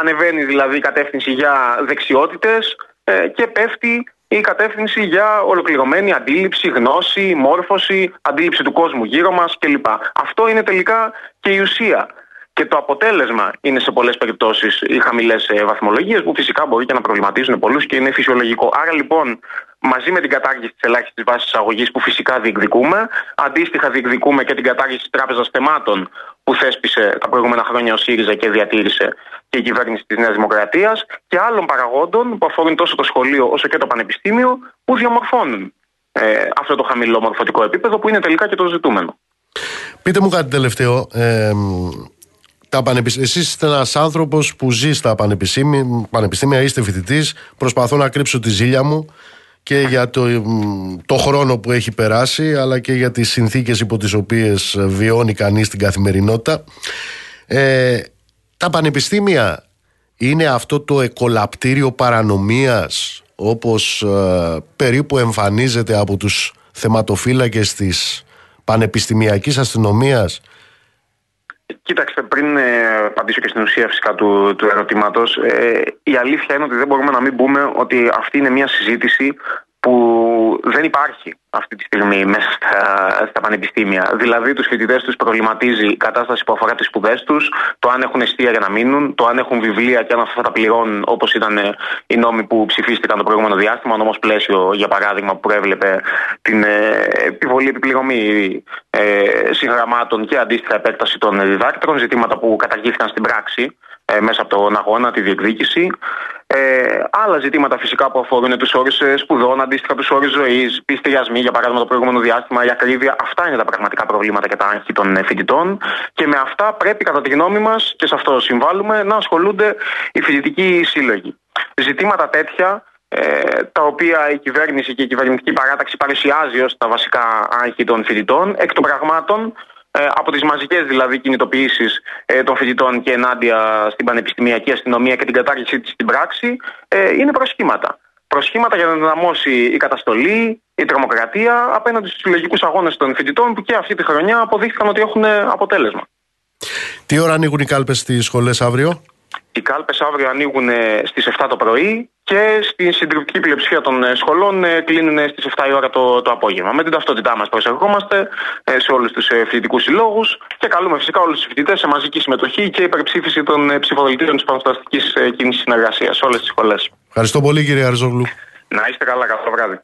ανεβαίνει δηλαδή η κατεύθυνση για δεξιότητες ε, και πέφτει η κατεύθυνση για ολοκληρωμένη αντίληψη, γνώση, μόρφωση, αντίληψη του κόσμου γύρω μας κλπ. Αυτό είναι τελικά και η ουσία. Και το αποτέλεσμα είναι σε πολλές περιπτώσεις οι χαμηλές ε, βαθμολογίες, που φυσικά μπορεί και να προβληματίζουν πολλούς και είναι φυσιολογικό. Άρα λοιπόν, μαζί με την κατάργηση της ελάχιστης βάσης εισαγωγής, που φυσικά διεκδικούμε, αντίστοιχα διεκδικούμε και την κατάργηση της Τράπεζας Θεμάτων, που θέσπισε τα προηγούμενα χρόνια ο ΣΥΡΙΖΑ και διατήρησε και η κυβέρνηση της Νέας Δημοκρατίας, και άλλων παραγόντων που αφορούν τόσο το σχολείο όσο και το πανεπιστήμιο, που διαμορφώνουν ε, αυτό το χαμηλό μορφωτικό επίπεδο που είναι τελικά και το ζητούμενο. Πείτε μου κάτι τελευταίο. Ε, τα Εσείς είστε ένας άνθρωπος που ζει στα πανεπιστήμια, πανεπιστήμια είστε φοιτητής. Προσπαθώ να κρύψω τη ζήλια μου και για το, το χρόνο που έχει περάσει αλλά και για τις συνθήκες υπό τις οποίες βιώνει κανείς την καθημερινότητα. Ε, τα πανεπιστήμια είναι αυτό το εκολαπτήριο παρανομίας όπως ε, περίπου εμφανίζεται από τους θεματοφύλακες της πανεπιστημιακής αστυνομίας Κοίταξτε, πριν ε, απαντήσω και στην ουσία φυσικά του, του ερωτήματος, ε, η αλήθεια είναι ότι δεν μπορούμε να μην πούμε ότι αυτή είναι μια συζήτηση που δεν υπάρχει αυτή τη στιγμή μέσα στα, στα πανεπιστήμια. Δηλαδή, τους φοιτητές τους προβληματίζει η κατάσταση που αφορά τις σπουδές τους, το αν έχουν εστία για να μείνουν, το αν έχουν βιβλία και αν αυτά θα τα πληρώνουν όπως ήταν ε, οι νόμοι που ψηφίστηκαν το προηγούμενο διάστημα. Νόμος πλαίσιο, για παράδειγμα, που προέβλεπε την ε, επιβολή επιπληρωμή ε, συγγραμμάτων και αντίστοιχα επέκταση των διδάκτρων, ζητήματα που καταργήθηκαν στην πράξη ε, μέσα από τον αγώνα, τη διεκδίκηση. Ε, άλλα ζητήματα φυσικά που αφορούν τους όρους ε, σπουδών, αντίστοιχα τους όρους ζωής, πιστηριασμοί, για παράδειγμα το προηγούμενο διάστημα, η ακρίβεια. Αυτά είναι τα πραγματικά προβλήματα και τα άγχη των ε, φοιτητών. Και με αυτά πρέπει, κατά τη γνώμη μας, και σε αυτό συμβάλλουμε, να ασχολούνται οι φοιτητικοί σύλλογοι. Ζητήματα τέτοια τα οποία η κυβέρνηση και η κυβερνητική παράταξη παρουσιάζει ως τα βασικά άγχη των φοιτητών, εκ των πραγμάτων ε, από τις μαζικές δηλαδή κινητοποιήσεις ε, των φοιτητών και ενάντια στην πανεπιστημιακή αστυνομία και την κατάργησή της στην πράξη ε, είναι προσχήματα. Προσχήματα για να ενδυναμώσει η καταστολή, η τρομοκρατία απέναντι στους συλλογικούς αγώνες των φοιτητών που και αυτή τη χρονιά αποδείχθηκαν ότι έχουν αποτέλεσμα. Τι ώρα ανοίγουν οι κάλπες στις σχολές αύριο; Οι κάλπες αύριο ανοίγουν στις 7 το πρωί και στην συντριπτική πλειοψηφία των ε, σχολών ε, κλείνουν στις 7 η ώρα το, το απόγευμα. Με την ταυτότητά μας προσερχόμαστε ε, σε όλους τους φοιτητικούς συλλόγους και καλούμε φυσικά όλους τους φοιτητές σε μαζική συμμετοχή και υπερψήφιση των ψηφοδελτίων της Παναστατική Κίνησης Συνεργασίας σε όλες τις σχολές. Ευχαριστώ πολύ κύριε Αριζόγλου. Να είστε καλά, καλό βράδυ.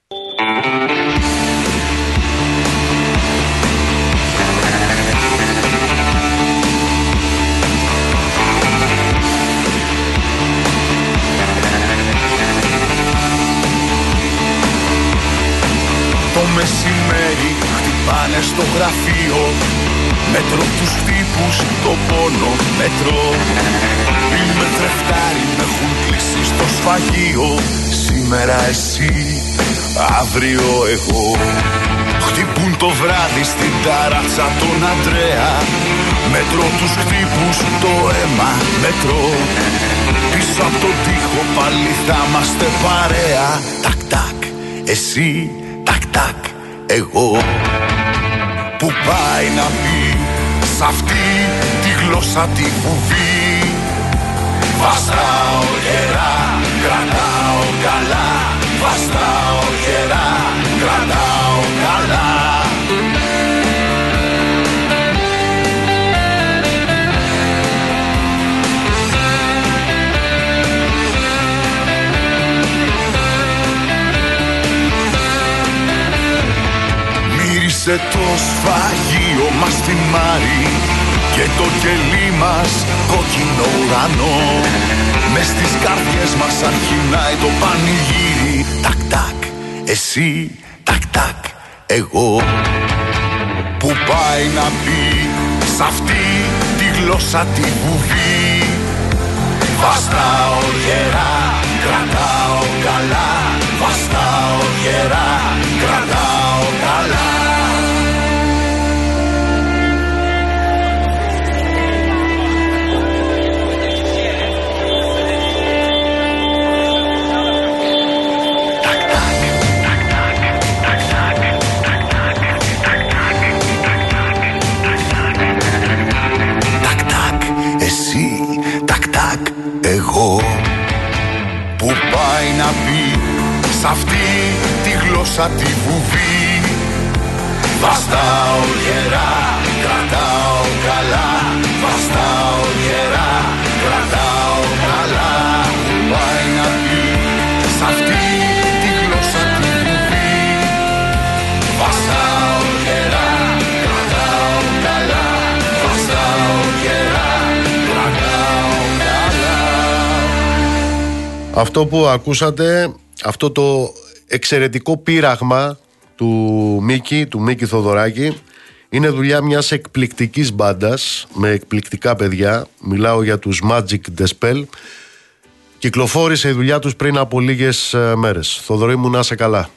Μεσημέρι χτυπάνε στο γραφείο. Μέτρο τους τύπους το πόνο μέτρο Είμαι τρεφτάρι με έχουν κλείσει στο σφαγείο. Σήμερα εσύ, αύριο εγώ. Χτυπούν το βράδυ στην ταράτσα τον Αντρέα. Μέτρο τους χτύπους το αίμα μέτρο Πίσω από τον τοίχο πάλι θα είμαστε παρέα. Τακ τακ, εσύ τακ τακ εγώ. Που πάει να πει σ' αυτή τη γλώσσα τη φουβή Βαστάω γερά, κρατάω καλά. Βαστάω γερά, κρατάω Σε το σφαγείο μας θυμάρει και το κελί μας κόκκινο ουρανό. Μες στις καρδιές μας αρχινάει το πανηγύρι. Τακ τακ, εσύ, τακ τακ, εγώ. Που πάει να πει σ' αυτή τη γλώσσα τη βουβή. Βαστάω γερά, κρατάω καλά. Βαστάω γερά, κρατάω εγώ Που πάει να πει σ' αυτή τη γλώσσα τη βουβή. Βαστάω γερά, κρατάω καλά. Βαστάω γερά, κρατάω καλά. Που πάει να πει σ' αυτή Αυτό που ακούσατε, αυτό το εξαιρετικό πείραγμα του Μίκη, του Μίκη Θοδωράκη. Είναι δουλειά μιας εκπληκτικής μπάντας με εκπληκτικά παιδιά. Μιλάω για τους Magic Despel. Κυκλοφόρησε η δουλειά τους πριν από λίγες ε, μέρες. Θοδωρή μου να είσαι καλά.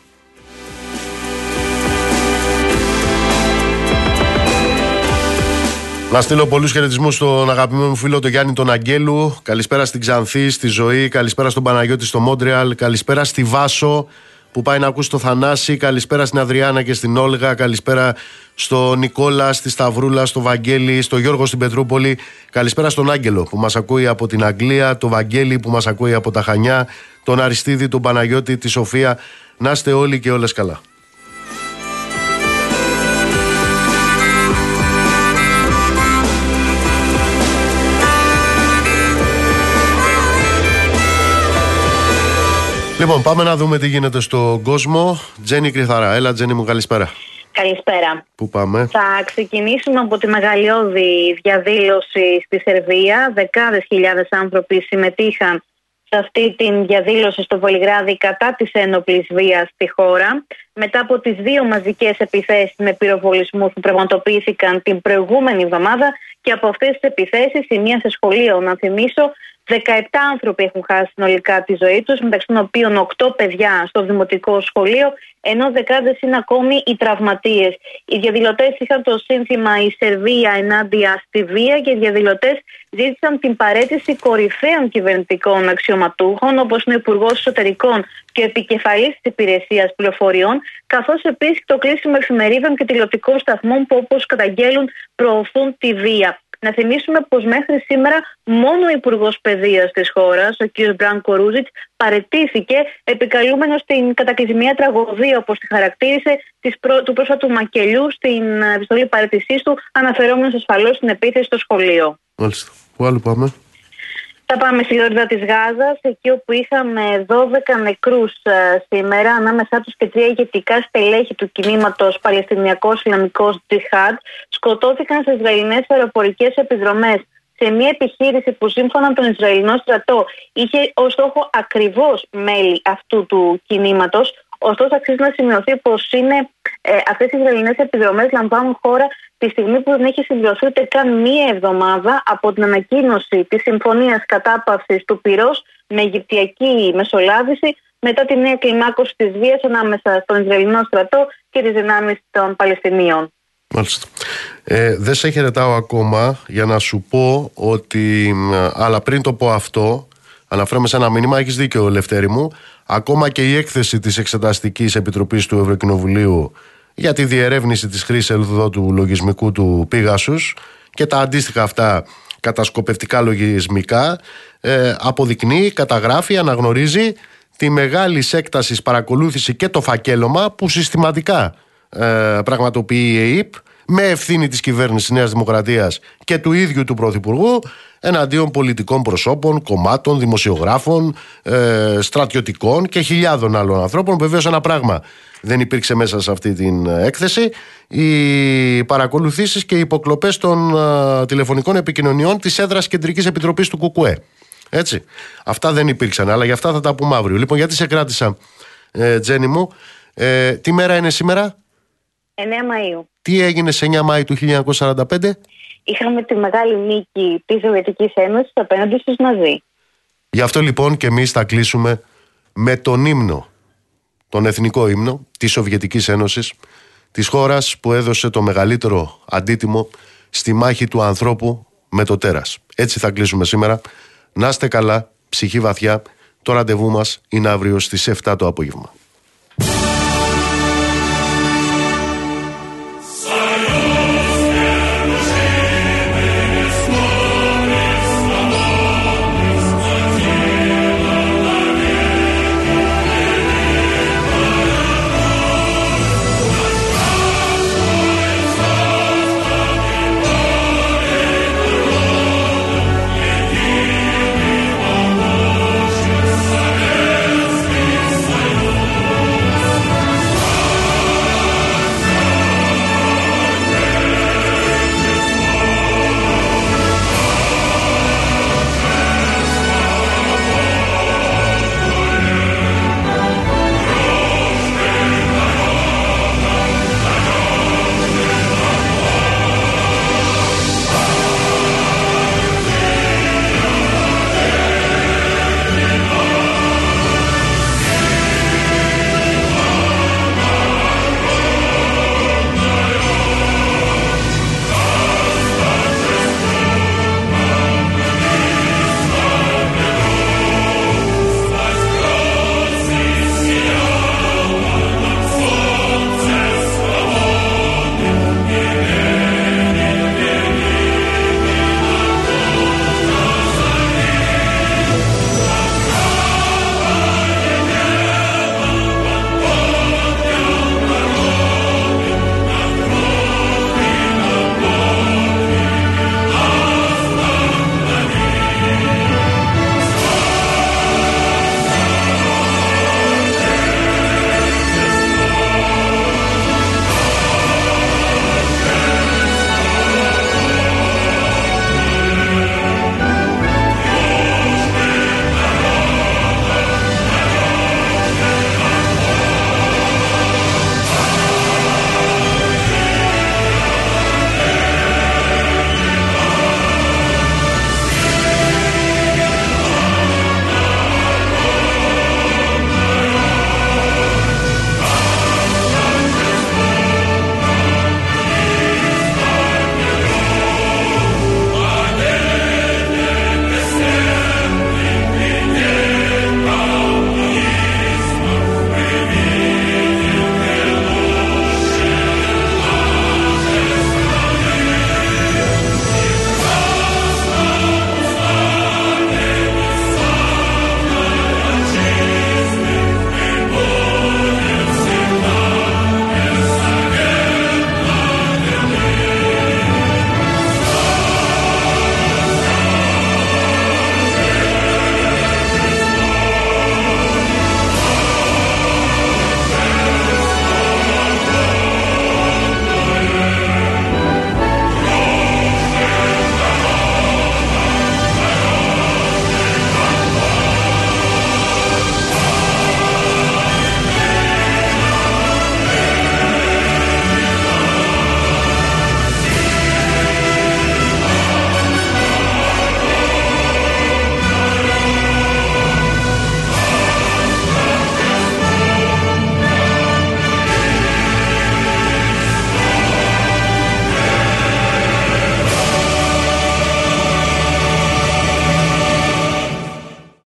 Να στείλω πολλούς χαιρετισμούς στον αγαπημένο μου φίλο τον Γιάννη τον Αγγέλου. Καλησπέρα στην Ξανθή, στη Ζωή. Καλησπέρα στον Παναγιώτη στο Μόντρεαλ. Καλησπέρα στη Βάσο που πάει να ακούσει το Θανάση. Καλησπέρα στην Αδριάνα και στην Όλγα. Καλησπέρα στον Νικόλα, στη Σταυρούλα, στο Βαγγέλη, στο Γιώργο στην Πετρούπολη. Καλησπέρα στον Άγγελο που μας ακούει από την Αγγλία, το Βαγγέλη που μας ακούει από τα Χανιά, τον Αριστίδη, τον Παναγιώτη, τη Σοφία. Να είστε όλοι και όλες καλά. Λοιπόν, πάμε να δούμε τι γίνεται στον κόσμο. Τζένι Κρυθαρά. Έλα, Τζένι μου, καλησπέρα. Καλησπέρα. Πού πάμε; Θα ξεκινήσουμε από τη μεγαλειώδη διαδήλωση στη Σερβία. Δεκάδες χιλιάδες άνθρωποι συμμετείχαν σε αυτή τη διαδήλωση στο Βολιγράδι κατά της ένοπλης βίας στη χώρα. Μετά από τις δύο μαζικές επιθέσεις με πυροβολισμούς που πραγματοποιήθηκαν την προηγούμενη εβδομάδα και από αυτές τις επιθέσεις η μία σε σχολείο, να θυμίσω, 17 άνθρωποι έχουν χάσει συνολικά τη ζωή τους, μεταξύ των οποίων 8 παιδιά στο δημοτικό σχολείο, ενώ δεκάδες είναι ακόμη οι τραυματίες. Οι διαδηλωτές είχαν το σύνθημα «Η Σερβία ενάντια στη βία» και οι διαδηλωτές ζήτησαν την παρέτηση κορυφαίων κυβερνητικών αξιωματούχων, όπως είναι ο Υπουργός Εσωτερικών και ο επικεφαλής της Υπηρεσίας Πληροφοριών, καθώς επίσης το κλείσιμο εφημερίδων και τηλεοπτικών σταθμών που όπως καταγγέλουν προωθούν τη βία. Να θυμίσουμε πως μέχρι σήμερα μόνο ο Υπουργός Παιδείας της χώρας, ο κ. Μπραν Κορούζιτ, παρετήθηκε επικαλούμενος στην κατακλυσμία τραγωδία, όπως τη χαρακτήρισε, του πρόσφατου μακελιού στην επιστολή παρέτησής του, αναφερόμενος ασφαλώς στην επίθεση στο σχολείο. Μάλιστα. Πού άλλο πάμε; Θα πάμε στη Λόριδα της Γάζας, εκεί όπου είχαμε 12 νεκρούς ε, σήμερα, ανάμεσά τους και τρία ηγετικά στελέχη του κινήματος Παλαιστινιακός Ισλαμικός Τζιχάντ, σκοτώθηκαν σε Ισραηλινές αεροπορικές επιδρομές. Σε μια επιχείρηση που σύμφωνα με τον Ισραηλινό στρατό είχε ως στόχο ακριβώς μέλη αυτού του κινήματος, Ωστόσο, αξίζει να σημειωθεί πως ε, αυτές οι Ισραηλινές επιδρομές λαμβάνουν χώρα τη στιγμή που δεν έχει συμπληρωθεί ούτε καν μία εβδομάδα από την ανακοίνωση της συμφωνίας κατάπαυσης του πυρός με Αιγυπτιακή μεσολάβηση μετά τη νέα κλιμάκωση της βίας ανάμεσα στον Ισραηλινό στρατό και τις δυνάμεις των Παλαιστινίων. Μάλιστα. Ε, δεν σε χαιρετάω ακόμα για να σου πω ότι, αλλά πριν το πω αυτό, αναφέρομαι σε ένα μήνυμα, έχεις δίκιο, Λευτέρη μου. Ακόμα και η έκθεση της Εξεταστικής Επιτροπής του Ευρωκοινοβουλίου για τη διερεύνηση της χρήσης του λογισμικού του Πίγασους και τα αντίστοιχα αυτά κατασκοπευτικά λογισμικά ε, αποδεικνύει, καταγράφει, αναγνωρίζει τη μεγάλη έκταση παρακολούθηση και το φακέλωμα που συστηματικά ε, πραγματοποιεί η ΕΕΠ με ευθύνη της κυβέρνησης Νέας Δημοκρατίας και του ίδιου του Πρωθυπουργού εναντίον πολιτικών προσώπων, κομμάτων, δημοσιογράφων, ε, στρατιωτικών και χιλιάδων άλλων ανθρώπων. Βεβαίως ένα πράγμα δεν υπήρξε μέσα σε αυτή την έκθεση. Οι παρακολουθήσεις και οι υποκλοπές των ε, τηλεφωνικών επικοινωνιών της έδρας Κεντρικής Επιτροπής του ΚΚΕ. Έτσι. Αυτά δεν υπήρξαν, αλλά για αυτά θα τα πούμε αύριο. Λοιπόν, γιατί σε κράτησα, ε, Τζένι μου. Ε, τι μέρα είναι σήμερα; 9 Μαΐου. Τι έγινε σε 9 Μαΐου του 1945? Είχαμε τη μεγάλη νίκη της Σοβιετικής Ένωσης απέναντι στους Ναζί. Γι' αυτό λοιπόν και εμείς θα κλείσουμε με τον ύμνο, τον εθνικό ύμνο της Σοβιετικής Ένωσης, της χώρας που έδωσε το μεγαλύτερο αντίτιμο στη μάχη του ανθρώπου με το τέρας. Έτσι θα κλείσουμε σήμερα. Να είστε καλά, ψυχή βαθιά. Το ραντεβού μας είναι αύριο στις 7 το απόγευμα.